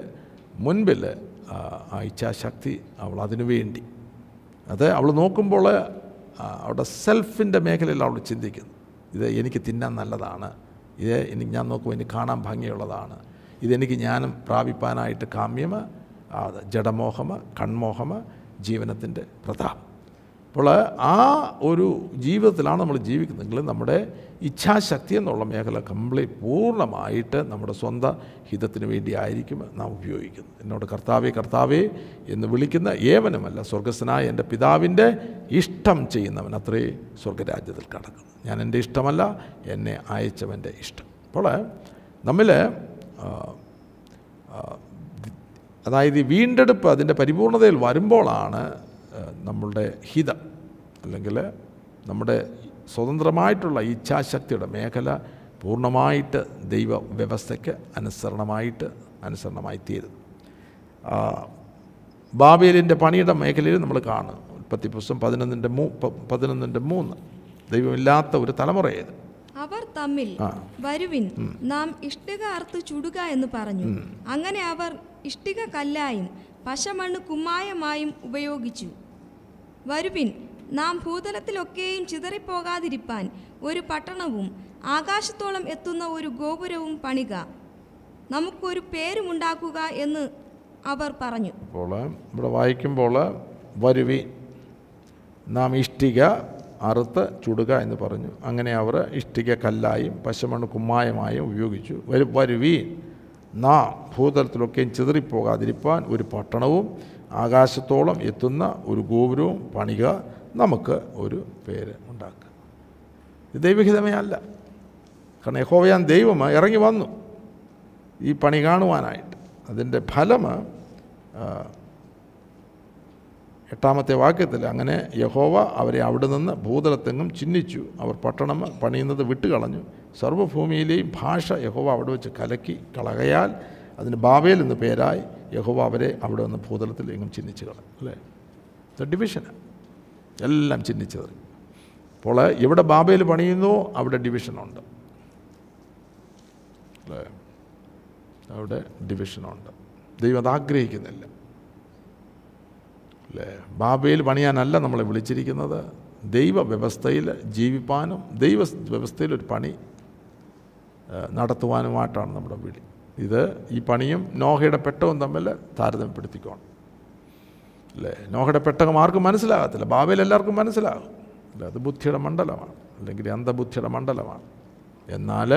മുൻപിൽ ആ, ഇച്ഛാശക്തി അവൾ അതിനു വേണ്ടി അത് അവൾ നോക്കുമ്പോൾ അവിടെ സെൽഫിന്റെ മേഖലയിൽ അവൾ ചിന്തിക്കുന്നു. ഇത് എനിക്ക് തിന്നാൻ നല്ലതാണ്. ഇത് എനിക്ക് ഞാൻ നോക്കുമ്പോൾ എനിക്ക് കാണാൻ ഭംഗിയുള്ളതാണ്. ഇതെനിക്ക് ജ്ഞാനം പ്രാപിപ്പാനായിട്ട് കാമ്യമ ജഡമോഹമ കൺമോഹമ ജീവനത്തിന്റെ പ്രതാപം. അപ്പോൾ ആ ഒരു ജീവിതത്തിലാണ് നമ്മൾ ജീവിക്കുന്നതെങ്കിൽ നമ്മുടെ ഇച്ഛാശക്തി എന്നുള്ള മേഖല കംപ്ലീറ്റ് പൂർണമായിട്ട് നമ്മുടെ സ്വന്തം ഹിതത്തിന് വേണ്ടി ആയിരിക്കും നാം ഉപയോഗിക്കുന്നത്. എന്നോട് കർത്താവേ കർത്താവേ എന്ന് വിളിക്കുന്ന ഏവനുമല്ല സ്വർഗസ്വനായ എന്റെ പിതാവിന്റെ ഇഷ്ടം ചെയ്യുന്നവൻ അത്രേ സ്വർഗരാജ്യത്തിൽ കടക്കുന്നു. ഞാൻ എന്റെ ഇഷ്ടമല്ല എന്നെ അയച്ചവന്റെ ഇഷ്ടം. അപ്പോൾ നമ്മൾ അതായത് ഈ വീണ്ടെടുപ്പ് അതിന്റെ പരിപൂർണതയിൽ വരുമ്പോളാണ് നമ്മളുടെ ഹിതം. അല്ലെങ്കിൽ നമ്മുടെ സ്വതന്ത്രമായിട്ടുള്ള ഇച്ഛാശക്തിയുടെ മേഖല പൂർണമായിട്ട് ദൈവ വ്യവസ്ഥയ്ക്ക് അനുസരണമായിട്ട് അനുസരണമായി തീരും ബാബേലിന്റെ പണിയുടെ മേഖലയിൽ നമ്മൾ കാണും ഉൽപ്പത്തി പുസ്തകം പതിനൊന്നിന്റെ മൂ പതിനൊന്നിന്റെ മൂന്ന്. ദൈവമില്ലാത്ത ഒരു തലമുറയത് അവർ തമ്മിൽ വരുവിൻ. നാം ഇഷ്ടിക അർത്ത് ചുടുക എന്ന് പറഞ്ഞു. അങ്ങനെ അവർ ഇഷ്ടിക കല്ലായും പശമണ്ണ് കുമ്മായമായും ഉപയോഗിച്ചു. വരുവിൻ നാം ഭൂതലത്തിലൊക്കെയും ചിതറിപ്പോകാതിരിപ്പാൻ ഒരു പട്ടണവും ആകാശത്തോളം എത്തുന്ന ഒരു ഗോപുരവും പണിക. നമുക്കൊരു പേരുമുണ്ടാക്കുക എന്ന് അവർ പറഞ്ഞു. അപ്പോൾ ഇവിടെ വായിക്കുമ്പോൾ വരുവി നാം ഇഷ്ടിക അറുത്ത് ചുടുക എന്ന് പറഞ്ഞു. അങ്ങനെ അവർ ഇഷ്ടിക കല്ലായും പശമണ് കുമ്മായമായും ഉപയോഗിച്ചു. വരു വരുവി നാം ഭൂതലത്തിലൊക്കെയും ചിതറിപ്പോകാതിരിപ്പാൻ ഒരു പട്ടണവും ആകാശത്തോളം എത്തുന്ന ഒരു ഗോപുരവും പണിക നമുക്ക് ഒരു പേര് ഉണ്ടാക്കുക ഇത് ദൈവഹിതമേ അല്ല. കാരണം യഹോവയാൻ ദൈവം ഇറങ്ങി വന്നു. ഈ പണി കാണുവാനായിട്ട്. അതിന്റെ ഫലം എട്ടാമത്തെ വാക്യത്തിൽ അങ്ങനെ യഹോവ അവരെ അവിടെ നിന്ന് ഭൂതലത്തെങ്ങും ചിഹ്നിച്ചു അവർ പട്ടണം പണിയുന്നത് വിട്ടുകളഞ്ഞു. സർവഭൂമിയിലെയും ഭാഷ യഹോവ അവിടെ വെച്ച് കലക്കി കളകയാൽ അതിന് ബാബേൽ എന്ന് പേരായി യഹോവ അവരെ അവിടെ നിന്ന് ഭൂതലത്തിൽ എങ്ങും ചിഹ്നിച്ചു കളഞ്ഞു. അല്ലേ? ഡിവിഷനാണ് എല്ലാം ചിഹ്നിച്ചത് അപ്പോൾ ഇവിടെ ബാബയിൽ പണിയുന്നു അവിടെ ഡിവിഷനുണ്ട്. അല്ലേ? അവിടെ ഡിവിഷനുണ്ട്. ദൈവം അത് ആഗ്രഹിക്കുന്നില്ല. അല്ലേ? ബാബയിൽ പണിയാനല്ല നമ്മളെ വിളിച്ചിരിക്കുന്നത്. ദൈവ വ്യവസ്ഥയിൽ ജീവിപ്പാനും ദൈവ വ്യവസ്ഥയിൽ ഒരു പണി നടത്തുവാനുമായിട്ടാണ് നമ്മുടെ വിളി. ഇത് ഈ പണിയും നോഹയുടെ പെട്ടവും തമ്മിൽ താരതമ്യപ്പെടുത്തിക്കോണം. അല്ലേ? നോഹയുടെ പെട്ടകം ആർക്കും മനസ്സിലാകത്തില്ല. ബാബയിൽ എല്ലാവർക്കും മനസ്സിലാകും. അല്ല? അത് ബുദ്ധിയുടെ മണ്ഡലമാണ്. അല്ലെങ്കിൽ അന്ധബുദ്ധിയുടെ മണ്ഡലമാണ്. എന്നാൽ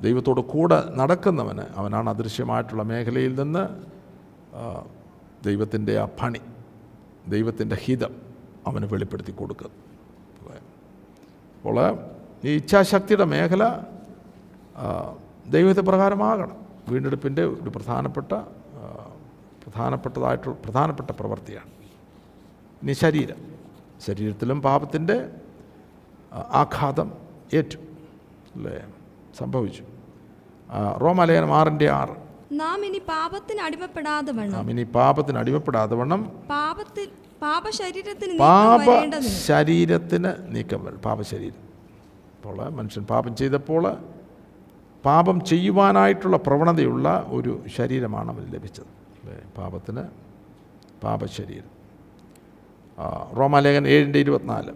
ദൈവത്തോട് കൂടെ നടക്കുന്നവന് അവനാണ് അദൃശ്യമായിട്ടുള്ള മേഖലയിൽ നിന്ന് ദൈവത്തിന്റെ ആ പണി ദൈവത്തിന്റെ ഹിതം അവന് വെളിപ്പെടുത്തി കൊടുക്കുന്നത് അപ്പോൾ ഈ ഇച്ഛാശക്തിയുടെ മേഖല ദൈവത്തെ പ്രകാരമാകണം വീണ്ടെടുപ്പിന്റെ ഒരു പ്രധാനപ്പെട്ട ആ, പ്രധാനപ്പെട്ടതായിട്ടുള്ള പ്രധാനപ്പെട്ട പ്രവൃത്തിയാണ്. ഇനി ശരീരം. ശരീരത്തിലും പാപത്തിന്റെ ആഘാതം ഏറ്റു അല്ലേ? സംഭവിച്ചു. റോമാലേഖനം ആറിന്റെ ആറ്. നാം ഇനി പാപത്തിന് അടിമപ്പെടാതെ വണ്ണം. നാം ഇനി പാപത്തിന് അടിമപ്പെടാതെ വണ്ണം. പാപത്തിൽ പാപശരീരത്തിന് പാപ ശരീരത്തിന് നീക്കം വരും പാപശരീരം. അപ്പോൾ മനുഷ്യൻ പാപം ചെയ്തപ്പോൾ പാപം ചെയ്യുവാനായിട്ടുള്ള പ്രവണതയുള്ള ഒരു ശരീരമാണ് അവന് ലഭിച്ചത്. അല്ലേ പാപത്തിന് പാപശരീരം. റോമാലേഖൻ ഏഴിന്റെ ഇരുപത്തിനാല്.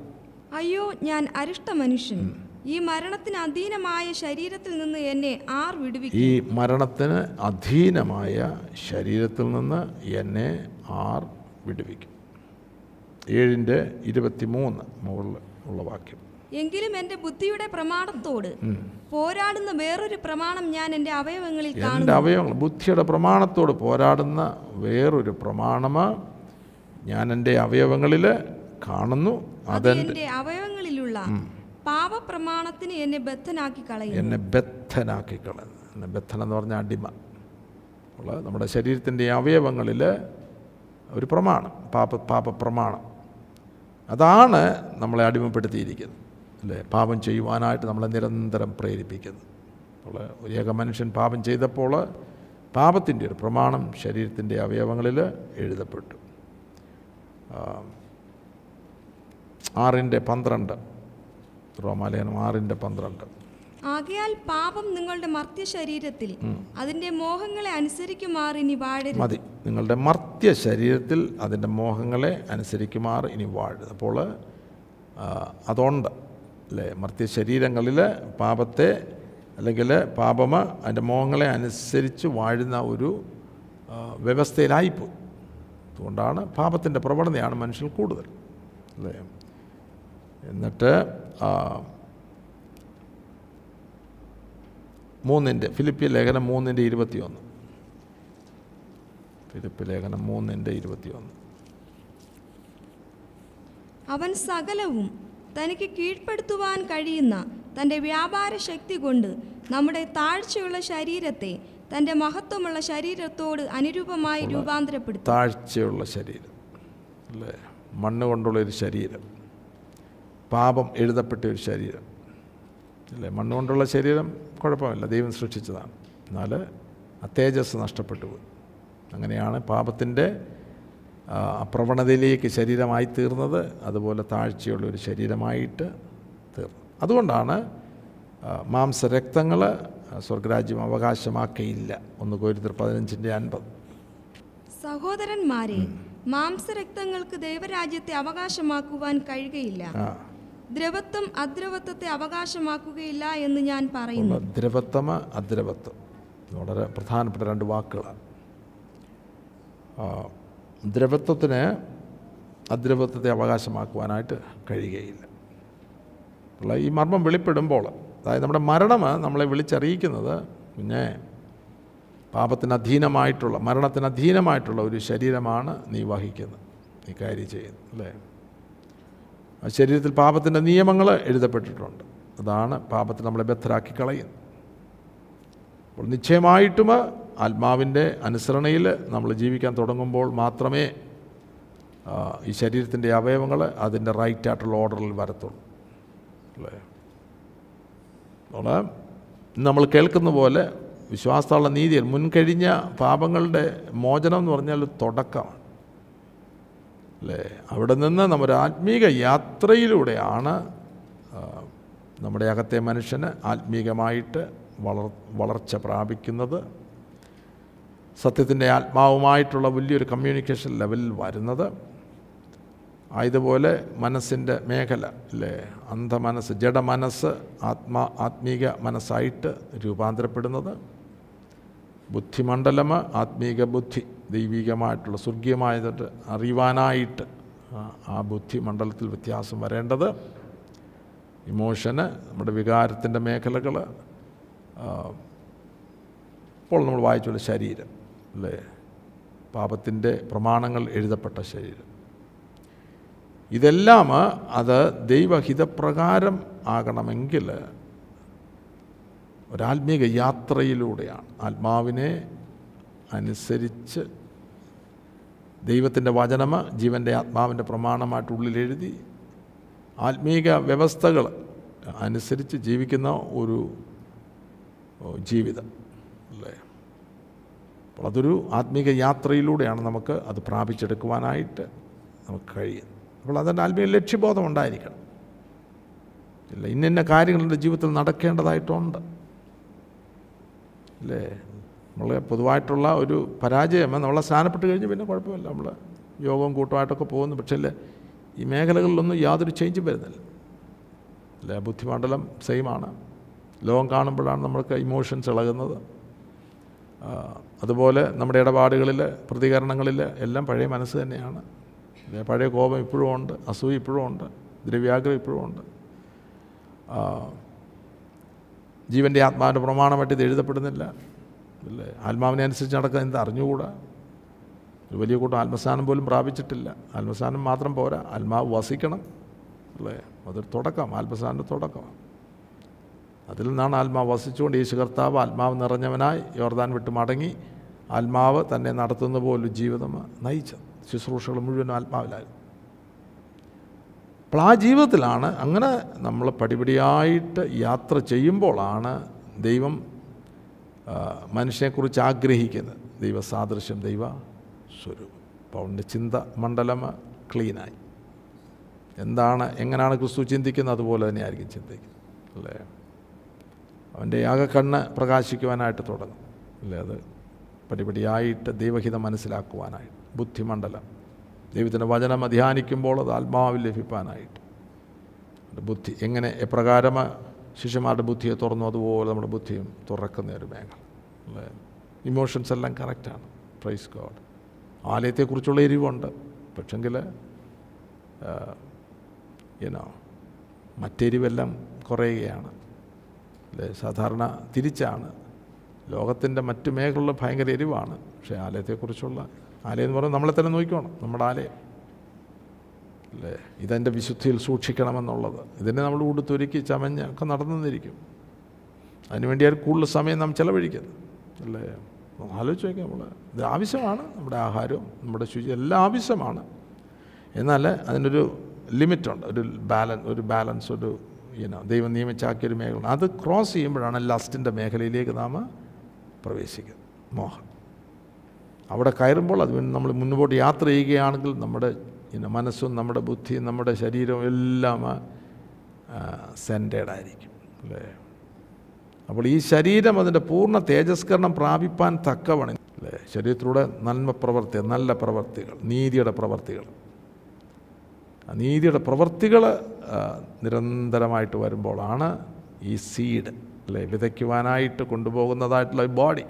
അയ്യോ ഞാൻ അരിഷ്ട മനുഷ്യൻ. ഈ മരണത്തിന് അധീനമായ ശരീരത്തിൽ നിന്ന് എന്നെ ആർ വിടുവിക്കും? ഈ മരണത്തിന് അധീനമായ ശരീരത്തിൽ നിന്ന് എന്നെ ആർ വിടുവിക്കും. ഏഴിന്റെ ഇരുപത്തി മൂന്ന് മുകളിൽ ഉള്ള വാക്യം. എങ്കിലും എന്റെ ബുദ്ധിയുടെ പ്രമാണത്തോട് പോരാടുന്ന വേറൊരു പ്രമാണം ഞാൻ എന്റെ അവയവങ്ങളിൽ എന്റെ അവയവങ്ങൾ ബുദ്ധിയുടെ പ്രമാണത്തോട് പോരാടുന്ന വേറൊരു പ്രമാണം ഞാൻ എന്റെ അവയവങ്ങളിൽ കാണുന്നു. അതെന്റെ അതെന്റെ അവയവങ്ങളിലുള്ള പാപപ്രമാണത്തിന് എന്നെ ബദ്ധനാക്കി കളയും എന്നെ ബദ്ധനാക്കി കളയുന്നു. എന്നെ ബദ്ധൻ എന്ന് പറഞ്ഞാൽ അടിമ. ഉള്ള നമ്മുടെ ശരീരത്തിന്റെ അവയവങ്ങളിൽ ഒരു പ്രമാണം പാപ പാപ പ്രമാണം അതാണ് നമ്മളെ അടിമപ്പെടുത്തിയിരിക്കുന്നത്. അല്ലേ? പാപം ചെയ്യുവാനായിട്ട് നമ്മളെ നിരന്തരം പ്രേരിപ്പിക്കുന്നത് അപ്പോൾ ഒരു ഏക മനുഷ്യൻ പാപം ചെയ്തപ്പോൾ പാപത്തിന്റെ ഒരു പ്രമാണം ശരീരത്തിന്റെ അവയവങ്ങളിൽ എഴുതപ്പെട്ടു. ആറിന്റെ പന്ത്രണ്ട്. റോമാലയനം ആറിന്റെ പന്ത്രണ്ട്. ആകയാൽ പാപം നിങ്ങളുടെ മർത്യ ശരീരത്തിൽ അതിന്റെ മോഹങ്ങളെ അനുസരിക്കുമാർ ഇനി വാഴരുത്. മതി. നിങ്ങളുടെ മർത്യ ശരീരത്തിൽ അതിന്റെ മോഹങ്ങളെ അനുസരിക്കുമാർ ഇനി വാഴരുത്. അപ്പോൾ അതുകൊണ്ട് അതുണ്ട് അല്ലേ മർത്യ ശരീരങ്ങളിൽ പാപത്തെ അല്ലെങ്കിൽ പാപമ അതിന്റെ മോഹങ്ങളെ അനുസരിച്ച് വാഴുന്ന ഒരു വ്യവസ്ഥയിലായിപ്പോയി. അതുകൊണ്ടാണ് പാപത്തിന്റെ പ്രവണതയാണ് മനുഷ്യൻ കൂടുതൽ അല്ലേ എന്നിട്ട് മൂന്നിന്റെ ഫിലിപ്പിയ ലേഖനം മൂന്നിന്റെ ഇരുപത്തിയൊന്ന്. ഫിലിപ്പ് ലേഖനം മൂന്നിന്റെ ഇരുപത്തിയൊന്ന്. അവൻ സകലവും തനിക്ക് കീഴ്പ്പെടുത്തുവാൻ കഴിയുന്ന തന്റെ വ്യാപാര ശക്തി കൊണ്ട് നമ്മുടെ താഴ്ചയുള്ള ശരീരത്തെ തന്റെ മഹത്വമുള്ള ശരീരത്തോട് അനുരൂപമായി രൂപാന്തരപ്പെടുത്തും. താഴ്ചയുള്ള ശരീരം അല്ലേ? മണ്ണ് കൊണ്ടുള്ള ഒരു ശരീരം പാപം എഴുതപ്പെട്ട ഒരു ശരീരം അല്ലേ? മണ്ണ് കൊണ്ടുള്ള ശരീരം കുഴപ്പമില്ല ദൈവം സൃഷ്ടിച്ചതാണ്. എന്നാൽ ആ തേജസ് നഷ്ടപ്പെട്ടു പോയി. അങ്ങനെയാണ് പാപത്തിന്റെ പ്രവണതയിലേക്ക് ശരീരമായി തീർന്നത് അതുപോലെ താഴ്ചയുള്ള ഒരു ശരീരമായിട്ട് തീർന്നു. അതുകൊണ്ടാണ് മാംസരക്തങ്ങൾ സ്വർഗരാജ്യം അവകാശമാക്കിയില്ല. ഒന്ന് കോരിത്തർ പതിനഞ്ചിന്റെ അൻപത്. സഹോദരന്മാരെ മാംസരക്തങ്ങൾക്ക് ദൈവരാജ്യത്തെ അവകാശമാക്കുവാൻ കഴിയുകയില്ല. ദ്രവത്വം അദ്രവത്വത്തെ അവകാശമാക്കുകയില്ല എന്ന് ഞാൻ പറയുന്നു. ദ്രവത്വം അദ്രവത്വം. വളരെ പ്രധാനപ്പെട്ട രണ്ട് വാക്കുകളാണ്. ദ്രവത്വത്തിന് അദ്രവത്വത്തെ അവകാശമാക്കുവാനായിട്ട് കഴിയുകയില്ല. ഉള്ള ഈ മർമ്മം വെളിപ്പെടുമ്പോൾ അതായത് നമ്മുടെ മരണം നമ്മളെ വിളിച്ചറിയിക്കുന്നത് പിന്നെ പാപത്തിന് അധീനമായിട്ടുള്ള മരണത്തിന് അധീനമായിട്ടുള്ള ഒരു ശരീരമാണ് നീ വഹിക്കുന്നത് നീ കാര്യം ചെയ്യുന്നത് അല്ലേ? ആ ശരീരത്തിൽ പാപത്തിന്റെ നിയമങ്ങൾ എഴുതപ്പെട്ടിട്ടുണ്ട്. അതാണ് പാപത്തിൽ നമ്മളെ ബദ്ധരാക്കി കളയുന്നത്. അപ്പോൾ നിശ്ചയമായിട്ടും ആത്മാവിന്റെ അനുസരണയിൽ നമ്മൾ ജീവിക്കാൻ തുടങ്ങുമ്പോൾ മാത്രമേ ഈ ശരീരത്തിന്റെ അവയവങ്ങൾ അതിന്റെ റൈറ്റ് ആയിട്ടുള്ള ഓർഡറിൽ വരത്തുള്ളൂ. അല്ലേ? അതുകൊണ്ട് നമ്മൾ കേൾക്കുന്ന പോലെ വിശ്വാസമുള്ള നീതിയിൽ മുൻകഴിഞ്ഞ പാപങ്ങളുടെ മോചനം എന്ന് പറഞ്ഞാൽ തുടക്കമാണ്. അല്ലേ? അവിടെ നിന്ന് നമ്മുടെ ആത്മീക യാത്രയിലൂടെയാണ് നമ്മുടെ അകത്തെ മനുഷ്യന് ആത്മീകമായിട്ട് വളർ വളർച്ച പ്രാപിക്കുന്നത്. സത്യത്തിന്റെ ആത്മാവുമായിട്ടുള്ള വലിയൊരു കമ്മ്യൂണിക്കേഷൻ ലെവലിൽ വരുന്നത്. ആയതുപോലെ മനസ്സിന്റെ മേഖല അല്ലേ? അന്ധ മനസ്സ് അന്ധമനസ്സ് ജഡമനസ്സ് ആത്മാ ആത്മീക മനസ്സായിട്ട് രൂപാന്തരപ്പെടുന്നത്. ബുദ്ധിമണ്ഡലം ആത്മീക ബുദ്ധി ദൈവികമായിട്ടുള്ള സ്വർഗീയമായതൊരു അറിയുവാനായിട്ട് ആ ബുദ്ധിമണ്ഡലത്തിൽ വ്യത്യാസം വരേണ്ടത്. ഇമോഷന് നമ്മുടെ വികാരത്തിന്റെ മേഖലകൾ ഇപ്പോൾ നമ്മൾ വായിച്ചുള്ള ശരീരം. അല്ലേ പാപത്തിന്റെ പ്രമാണങ്ങൾ എഴുതപ്പെട്ട ശരീരം. ഇതെല്ലാം അത് ദൈവഹിതപ്രകാരം ആകണമെങ്കിൽ ഒരാത്മീക യാത്രയിലൂടെയാണ്. ആത്മാവിനെ അനുസരിച്ച് ദൈവത്തിന്റെ വചനം ജീവന്റെ ആത്മാവിന്റെ പ്രമാണമായിട്ട് ഉള്ളിലെഴുതി ആത്മീക വ്യവസ്ഥകൾ അനുസരിച്ച് ജീവിക്കുന്ന ഒരു ജീവിതം. അല്ലേ അപ്പോൾ അതൊരു ആത്മീക യാത്രയിലൂടെയാണ് നമുക്ക് അത് പ്രാപിച്ചെടുക്കുവാനായിട്ട് നമുക്ക് കഴിയുന്നത് അപ്പോൾ അതിന്റെ ആത്മീയ ലക്ഷ്യബോധം ഉണ്ടായിരിക്കണം. ഇല്ല ഇന്ന ഇന്ന കാര്യങ്ങൾ എന്റെ ജീവിതത്തിൽ നടക്കേണ്ടതായിട്ടുണ്ട്. അല്ലേ നമ്മൾ പൊതുവായിട്ടുള്ള ഒരു പരാജയം നമ്മളെ സ്ഥാനപ്പെട്ട് കഴിഞ്ഞ് പിന്നെ കുഴപ്പമില്ല. നമ്മൾ യോഗവും കൂട്ടമായിട്ടൊക്കെ പോകുന്നു. പക്ഷേ അല്ലേ ഈ മേഖലകളിലൊന്നും യാതൊരു ചേഞ്ചും വരുന്നില്ല. അല്ലേ ബുദ്ധിമണ്ഡലം സെയിമാണ് ലോകം കാണുമ്പോഴാണ് നമ്മൾക്ക് ഇമോഷൻസ് ഇളകുന്നത്. അതുപോലെ നമ്മുടെ ഇടപാടുകളിൽ പ്രതികരണങ്ങളിൽ എല്ലാം പഴയ മനസ്സ് തന്നെയാണ്. പഴയ കോപം ഇപ്പോഴും ഉണ്ട് അസൂയ ഇപ്പോഴും ഉണ്ട് ദ്രവ്യാഗ്രഹം ഇപ്പോഴും ഉണ്ട്. ജീവന്റെ ആത്മാവിന്റെ പ്രമാണമായിട്ട് ഇത് എഴുതപ്പെടുന്നില്ല. അല്ലേ? ആത്മാവിനെ അനുസരിച്ച് നടക്കാൻ എന്ത് അറിഞ്ഞുകൂടാ? ഒരു വലിയ കൂട്ടം ആത്മസ്ഥാനം പോലും പ്രാപിച്ചിട്ടില്ല. ആത്മസ്ഥാനം മാത്രം പോരാ. ആത്മാവ് വസിക്കണം. അല്ലേ? അതൊരു തുടക്കം. ആത്മസ്ഥാനന്റെ തുടക്കമാണ് അതിൽ നിന്നാണ് ആത്മാവ് വസിച്ചുകൊണ്ട് യേശു കർത്താവ് ആത്മാവ് നിറഞ്ഞവനായി യോർദാൻ വിട്ട് മടങ്ങി ആത്മാവ് തന്നെ നടത്തുന്ന പോലൊരു ജീവിതം നയിച്ചത്. ശുശ്രൂഷകൾ മുഴുവൻ ആത്മാവിലായിരുന്നു. അപ്പോൾ ആ ജീവിതത്തിലാണ് അങ്ങനെ നമ്മൾ പടിപടിയായിട്ട് യാത്ര ചെയ്യുമ്പോഴാണ് ദൈവം മനുഷ്യനെക്കുറിച്ച് ആഗ്രഹിക്കുന്നത്. ദൈവ സാദൃശ്യം ദൈവ സ്വരൂപം. അപ്പോൾ അവന്റെ ചിന്ത മണ്ഡലം ക്ലീനായി. എന്താണ് എങ്ങനെയാണ് ക്രിസ്തു ചിന്തിക്കുന്നത്? അതുപോലെ തന്നെയായിരിക്കും ചിന്തിക്കുന്നത്. അല്ലേ? അവന്റെ യാഗക്കണ്ണ് കണ്ണ് പ്രകാശിക്കുവാനായിട്ട് തുടങ്ങും. അല്ലേ? അത് പടിപടിയായിട്ട് ദൈവഹിതം മനസ്സിലാക്കുവാനായിട്ട് ബുദ്ധിമണ്ഡലം. ദൈവത്തിന്റെ വചനം അധ്യാനിക്കുമ്പോൾ അത് ആത്മാവിൽ ലഭിക്കാനായിട്ട് ബുദ്ധി എങ്ങനെ എപ്രകാരം ശിഷ്യന്മാരുടെ ബുദ്ധിയെ തുറന്നു അതുപോലെ നമ്മുടെ ബുദ്ധിയും തുറക്കുന്ന ഒരു മേഖല അല്ലേ? ഇമോഷൻസ് എല്ലാം കറക്റ്റാണ്. Praise god. ആലയത്തെക്കുറിച്ചുള്ള എരിവുണ്ട്. പക്ഷെങ്കിൽ ഏനോ മറ്റെരിവെല്ലാം കുറയുകയാണ്. സാധാരണ തിരിച്ചാണ്. ലോകത്തിന്റെ മറ്റു മേഖലകളിൽ ഭയങ്കര എരിവാണ്. പക്ഷേ ആലയത്തെക്കുറിച്ചുള്ള ആലയം എന്ന് പറയുന്നത് നമ്മളെ തന്നെ നോക്കിക്കോണം നമ്മുടെ ആലയം. അല്ലേ ഇതെന്റെ വിശുദ്ധിയിൽ സൂക്ഷിക്കണമെന്നുള്ളത്. ഇതിനെ നമ്മൾ ഉടുത്തൊരുക്കി ചമഞ്ഞ് ഒക്കെ നടന്നിരിക്കും. അതിനുവേണ്ടിയാണ് കൂടുതൽ സമയം നാം ചിലവഴിക്കുന്നത് അല്ലേ ആലോചിച്ച് നോക്കാം നമ്മൾ ഇത് ആവശ്യമാണ് നമ്മുടെ ആഹാരവും നമ്മുടെ ശുചി എല്ലാം ആവശ്യമാണ്. എന്നാൽ അതിനൊരു ലിമിറ്റുണ്ട് ഒരു ബാലൻസ് ഒരു ബാലൻസ് ഒരു ഇനോ ദൈവം നിയമിച്ചാക്കിയ ഒരു മേഖല. അത് ക്രോസ് ചെയ്യുമ്പോഴാണ് ലസ്റ്റിന്റെ മേഖലയിലേക്ക് നാം പ്രവേശിക്കുന്നത് മോഹം. അവിടെ കയറുമ്പോൾ അത് നമ്മൾ മുന്നോട്ട് യാത്ര ചെയ്യുകയാണെങ്കിൽ നമ്മുടെ ഇന്ന മനസ്സും നമ്മുടെ ബുദ്ധിയും നമ്മുടെ ശരീരവും എല്ലാം സെന്റേഡ് ആയിരിക്കും. അല്ലേ? അപ്പോൾ ഈ ശരീരം അതിന്റെ പൂർണ തേജസ്കരണം പ്രാപിപ്പാൻ തക്കവണ് അല്ലേ? ശരീരത്തിലൂടെ നന്മ പ്രവർത്തി നല്ല പ്രവർത്തികൾ നീതിയുടെ പ്രവർത്തികൾ. നീതിയുടെ പ്രവൃത്തികൾ നിരന്തരമായിട്ട് വരുമ്പോഴാണ് ഈ സീഡ് അല്ലേ വിതയ്ക്കുവാനായിട്ട് കൊണ്ടുപോകുന്നതായിട്ടുള്ള ബോഡി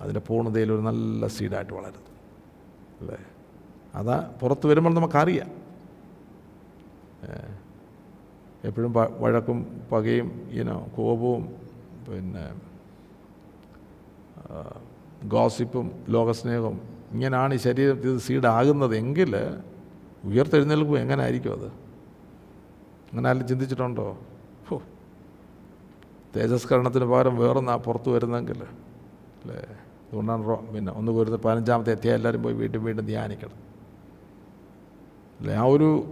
അതിന്റെ പൂർണതയിൽ ഒരു നല്ല സീഡായിട്ട് വളരുന്നത്. അല്ലേ? അതാ പുറത്ത് വരുമ്പോൾ നമുക്കറിയാം. എപ്പോഴും വഴക്കും പകയും ഇനോ കോപവും പിന്നെ ഗോസിപ്പും ലോകസ്നേഹവും ഇങ്ങനെയാണ് ഈ ശരീരത്തിൽ സീഡാകുന്നതെങ്കിൽ ഉയർത്തെഴുന്നേൽക്കുമ്പോൾ എങ്ങനെ ആയിരിക്കും അത്? അങ്ങനെ ആരും ചിന്തിച്ചിട്ടുണ്ടോ? ഹോ തേജസ്കരണത്തിന് പകരം വേറൊന്നാ പുറത്ത് വരുന്നെങ്കിൽ അല്ലേ? അതുകൊണ്ടാണ് പിന്നെ ഒന്ന് പോരുന്ന പതിനഞ്ചാമത്തെ എത്തിയ എല്ലാവരും പോയി വീണ്ടും വീണ്ടും ധ്യാനിക്കണം. അല്ലേ? ആ ഒരു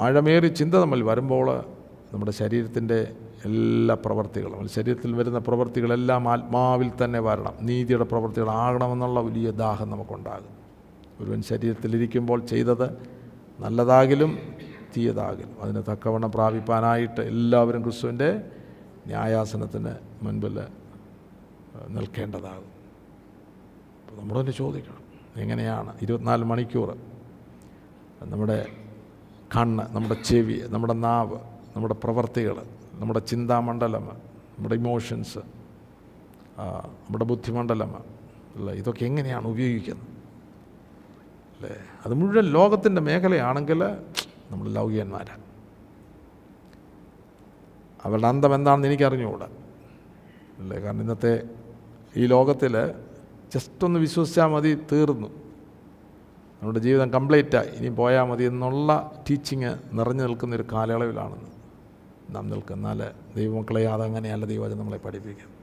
ആഴമേറി ചിന്ത നമ്മൾ വരുമ്പോൾ നമ്മുടെ ശരീരത്തിന്റെ എല്ലാ പ്രവർത്തികളും ശരീരത്തിൽ വരുന്ന പ്രവർത്തികളെല്ലാം ആത്മാവിൽ തന്നെ വരണം. നീതിയുടെ പ്രവർത്തികളാകണമെന്നുള്ള വലിയ ദാഹം നമുക്കുണ്ടാകും. ഒരുവൻ ശരീരത്തിലിരിക്കുമ്പോൾ ചെയ്തത് നല്ലതാകിലും തീയതാകിലും. അതിന് തക്കവണ്ണം പ്രാപിപ്പാനായിട്ട് എല്ലാവരും ക്രിസ്തുവിന്റെ ന്യായാസനത്തിന് മുൻപിൽ നിൽക്കേണ്ടതാകും. അപ്പോൾ നമ്മളൊന്ന് ചോദിക്കണം എങ്ങനെയാണ് ഇരുപത്തിനാല് മണിക്കൂർ നമ്മുടെ കണ്ണ് നമ്മുടെ ചെവി നമ്മുടെ നാവ് നമ്മുടെ പ്രവർത്തികൾ നമ്മുടെ ചിന്താമണ്ഡലം നമ്മുടെ ഇമോഷൻസ് നമ്മുടെ ബുദ്ധിമണ്ഡലം ഇതൊക്കെ എങ്ങനെയാണ് ഉപയോഗിക്കുന്നത്? അല്ലേ? അത് മുഴുവൻ ലോകത്തിന്റെ മേഖലയാണെങ്കിൽ നമ്മൾ ലൗകികന്മാരാണ്. അവരുടെ അന്തം എന്താണെന്ന് എനിക്കറിഞ്ഞുകൂടാ. അല്ലേ? കാരണം ഇന്നത്തെ ഈ ലോകത്തിൽ ജസ്റ്റ് ഒന്ന് വിശ്വസിച്ചാൽ മതി തീർന്നു. നമ്മുടെ ജീവിതം കംപ്ലീറ്റായി. ഇനി പോയാൽ മതി എന്നുള്ള ടീച്ചിങ് നിറഞ്ഞു നിൽക്കുന്നൊരു കാലയളവിലാണെന്ന് നാം നിൽക്കുന്നാൽ ദൈവമക്കളെ അതങ്ങനെയല്ല ദൈവജനം നമ്മളെ പഠിപ്പിക്കുക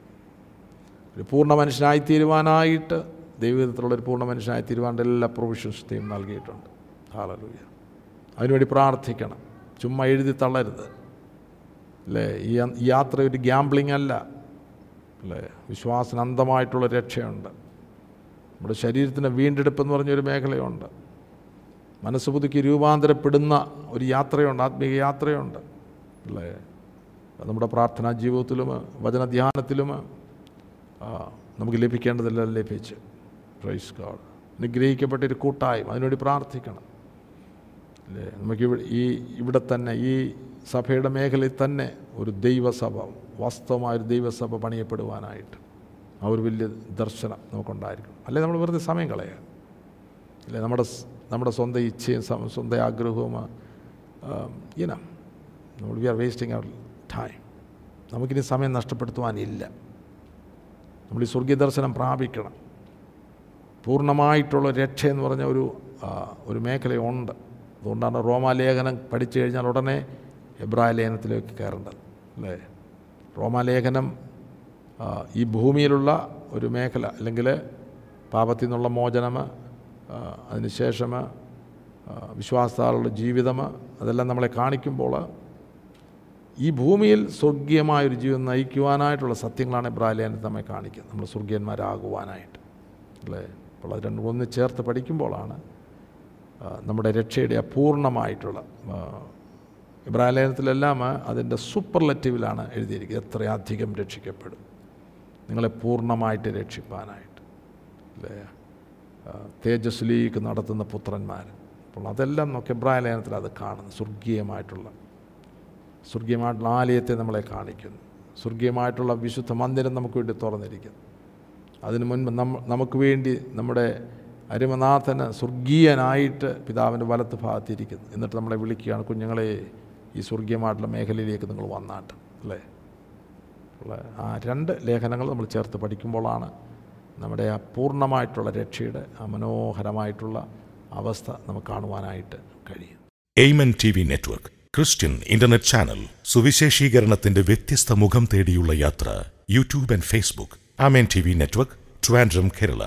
ഒരു പൂർണ മനുഷ്യനായി തീരുവാനായിട്ട് ദൈവവിധത്തിലുള്ള ഒരു പൂർണ മനുഷ്യനായി തീരുവാന്റെ എല്ലാ പ്രൊവിഷൻസ് ദൈവം നൽകിയിട്ടുണ്ട്. ഹാലലൂയ അതിനുവേണ്ടി പ്രാർത്ഥിക്കണം. ചുമ്മാ എഴുതി തള്ളരുത്. അല്ലേ? ഈ യാത്ര ഒരു ഗ്യാംബ്ലിംഗ് അല്ല. അല്ലേ? വിശ്വാസന അന്തമായിട്ടുള്ള രക്ഷയുണ്ട്. നമ്മുടെ ശരീരത്തിന് വീണ്ടെടുപ്പ് എന്ന് പറഞ്ഞൊരു മേഖലയുണ്ട്. മനസ്സ് പുതുക്കി രൂപാന്തരപ്പെടുന്ന ഒരു യാത്രയുണ്ട് ആത്മീയ യാത്രയുണ്ട്. അല്ലേ? നമ്മുടെ പ്രാർത്ഥനാ ജീവിതത്തിലും വചനധ്യാനത്തിലും നമുക്ക് ലഭിക്കേണ്ടതെല്ലാം ലഭിച്ച്. പ്രൈസ് ഗാഡ് അനുഗ്രഹിക്കപ്പെട്ടൊരു കൂട്ടായ്മ. അതിനുവേണ്ടി പ്രാർത്ഥിക്കണം. അല്ലേ? നമുക്ക് ഈ ഇവിടെ തന്നെ ഈ സഭയുടെ മേഖലയിൽ തന്നെ ഒരു ദൈവസഭ വാസ്തവമായൊരു ദൈവസഭ പണിയപ്പെടുവാനായിട്ട്. ആ ഒരു വലിയ ദർശനം നമുക്കുണ്ടായിരിക്കണം. അല്ലെ? നമ്മൾ വെറുതെ സമയം കളയുക അല്ലെ? നമ്മുടെ നമ്മുടെ സ്വന്തം ഇച്ഛയും സ്വന്തം ആഗ്രഹവും ഇനം നമ്മൾ we are wasting our time നമുക്കിനി സമയം നഷ്ടപ്പെടുത്തുവാനില്ല. നമ്മൾ ഈ സ്വർഗീയ ദർശനം പ്രാപിക്കണം. പൂർണമായിട്ടുള്ള രക്ഷ എന്ന് പറഞ്ഞ ഒരു ഒരു മേഖലയുണ്ട്. അതുകൊണ്ടാണ് റോമാലേഖനം പഠിച്ചു കഴിഞ്ഞാൽ ഉടനെ എബ്രായ ലേഖനത്തിലേക്ക് കയറേണ്ടത് അല്ലേ? റോമാലേഖനം ഈ ഭൂമിയിലുള്ള ഒരു മേഖല അല്ലെങ്കിൽ പാപത്തിൽ നിന്നുള്ള മോചനം അതിനുശേഷം വിശ്വാസത്താളുടെ ജീവിതം അതെല്ലാം നമ്മളെ കാണിക്കുമ്പോൾ ഈ ഭൂമിയിൽ സ്വർഗീയമായൊരു ജീവിതം നയിക്കുവാനായിട്ടുള്ള സത്യങ്ങളാണ് ഇബ്രാഹിലേനത്തെ നമ്മെ കാണിക്കുന്നത്. നമ്മൾ സ്വർഗീയന്മാരാകുവാനായിട്ട് അല്ലേ? അപ്പോൾ അത് രണ്ടും ഒന്ന് ചേർത്ത് പഠിക്കുമ്പോഴാണ് നമ്മുടെ രക്ഷയുടെ അപൂർണമായിട്ടുള്ള ആ, ഇബ്രാഹിലേനത്തിലെല്ലാം അതിന്റെ സൂപ്പർലറ്റീവിലാണ് എഴുതിയിരിക്കുന്നത്. എത്രയധികം രക്ഷിക്കപ്പെടും. നിങ്ങളെ പൂർണമായിട്ട് രക്ഷിപ്പാനായിട്ട്. അല്ലേ? തേജസ്ലീക്ക് നടത്തുന്ന പുത്രന്മാർ. അപ്പോൾ അതെല്ലാം നോക്കി ലേഖനത്തിൽ അത് കാണുന്നു. സ്വർഗീയമായിട്ടുള്ള സ്വർഗീയമായിട്ടുള്ള ആലയത്തെ നമ്മളെ കാണിക്കുന്നു. സ്വർഗീയമായിട്ടുള്ള വിശുദ്ധ മന്ദിരം നമുക്ക് വേണ്ടി തുറന്നിരിക്കുന്നു. അതിനു മുൻപ് നമുക്ക് വേണ്ടി നമ്മുടെ അരുമനാഥന് സ്വർഗീയനായിട്ട് പിതാവിന്റെ വലത്ത് ഭാഗത്തിരിക്കുന്നു. എന്നിട്ട് നമ്മളെ വിളിക്കുകയാണ് കുഞ്ഞുങ്ങളെ ഈ സ്വർഗീയമായിട്ടുള്ള മേഖലയിലേക്ക് നിങ്ങൾ വന്നാട്ട്. അല്ലേ? ഉള്ള ആ രണ്ട് ലേഖനങ്ങൾ നമ്മൾ ചേർത്ത് പഠിക്കുമ്പോഴാണ് നമ്മുടെ ആ പൂർണമായിട്ടുള്ള രക്ഷയുടെ ആ മനോഹരമായിട്ടുള്ള അവസ്ഥ നമുക്ക് കാണുവാനായിട്ട് കഴിയും. Amen T V network Christian internet channel സുവിശേഷീകരണത്തിന്റെ വ്യത്യസ്ത മുഖം തേടിയുള്ള യാത്ര YouTube and Facebook. Amen T V network Trivandrum Kerala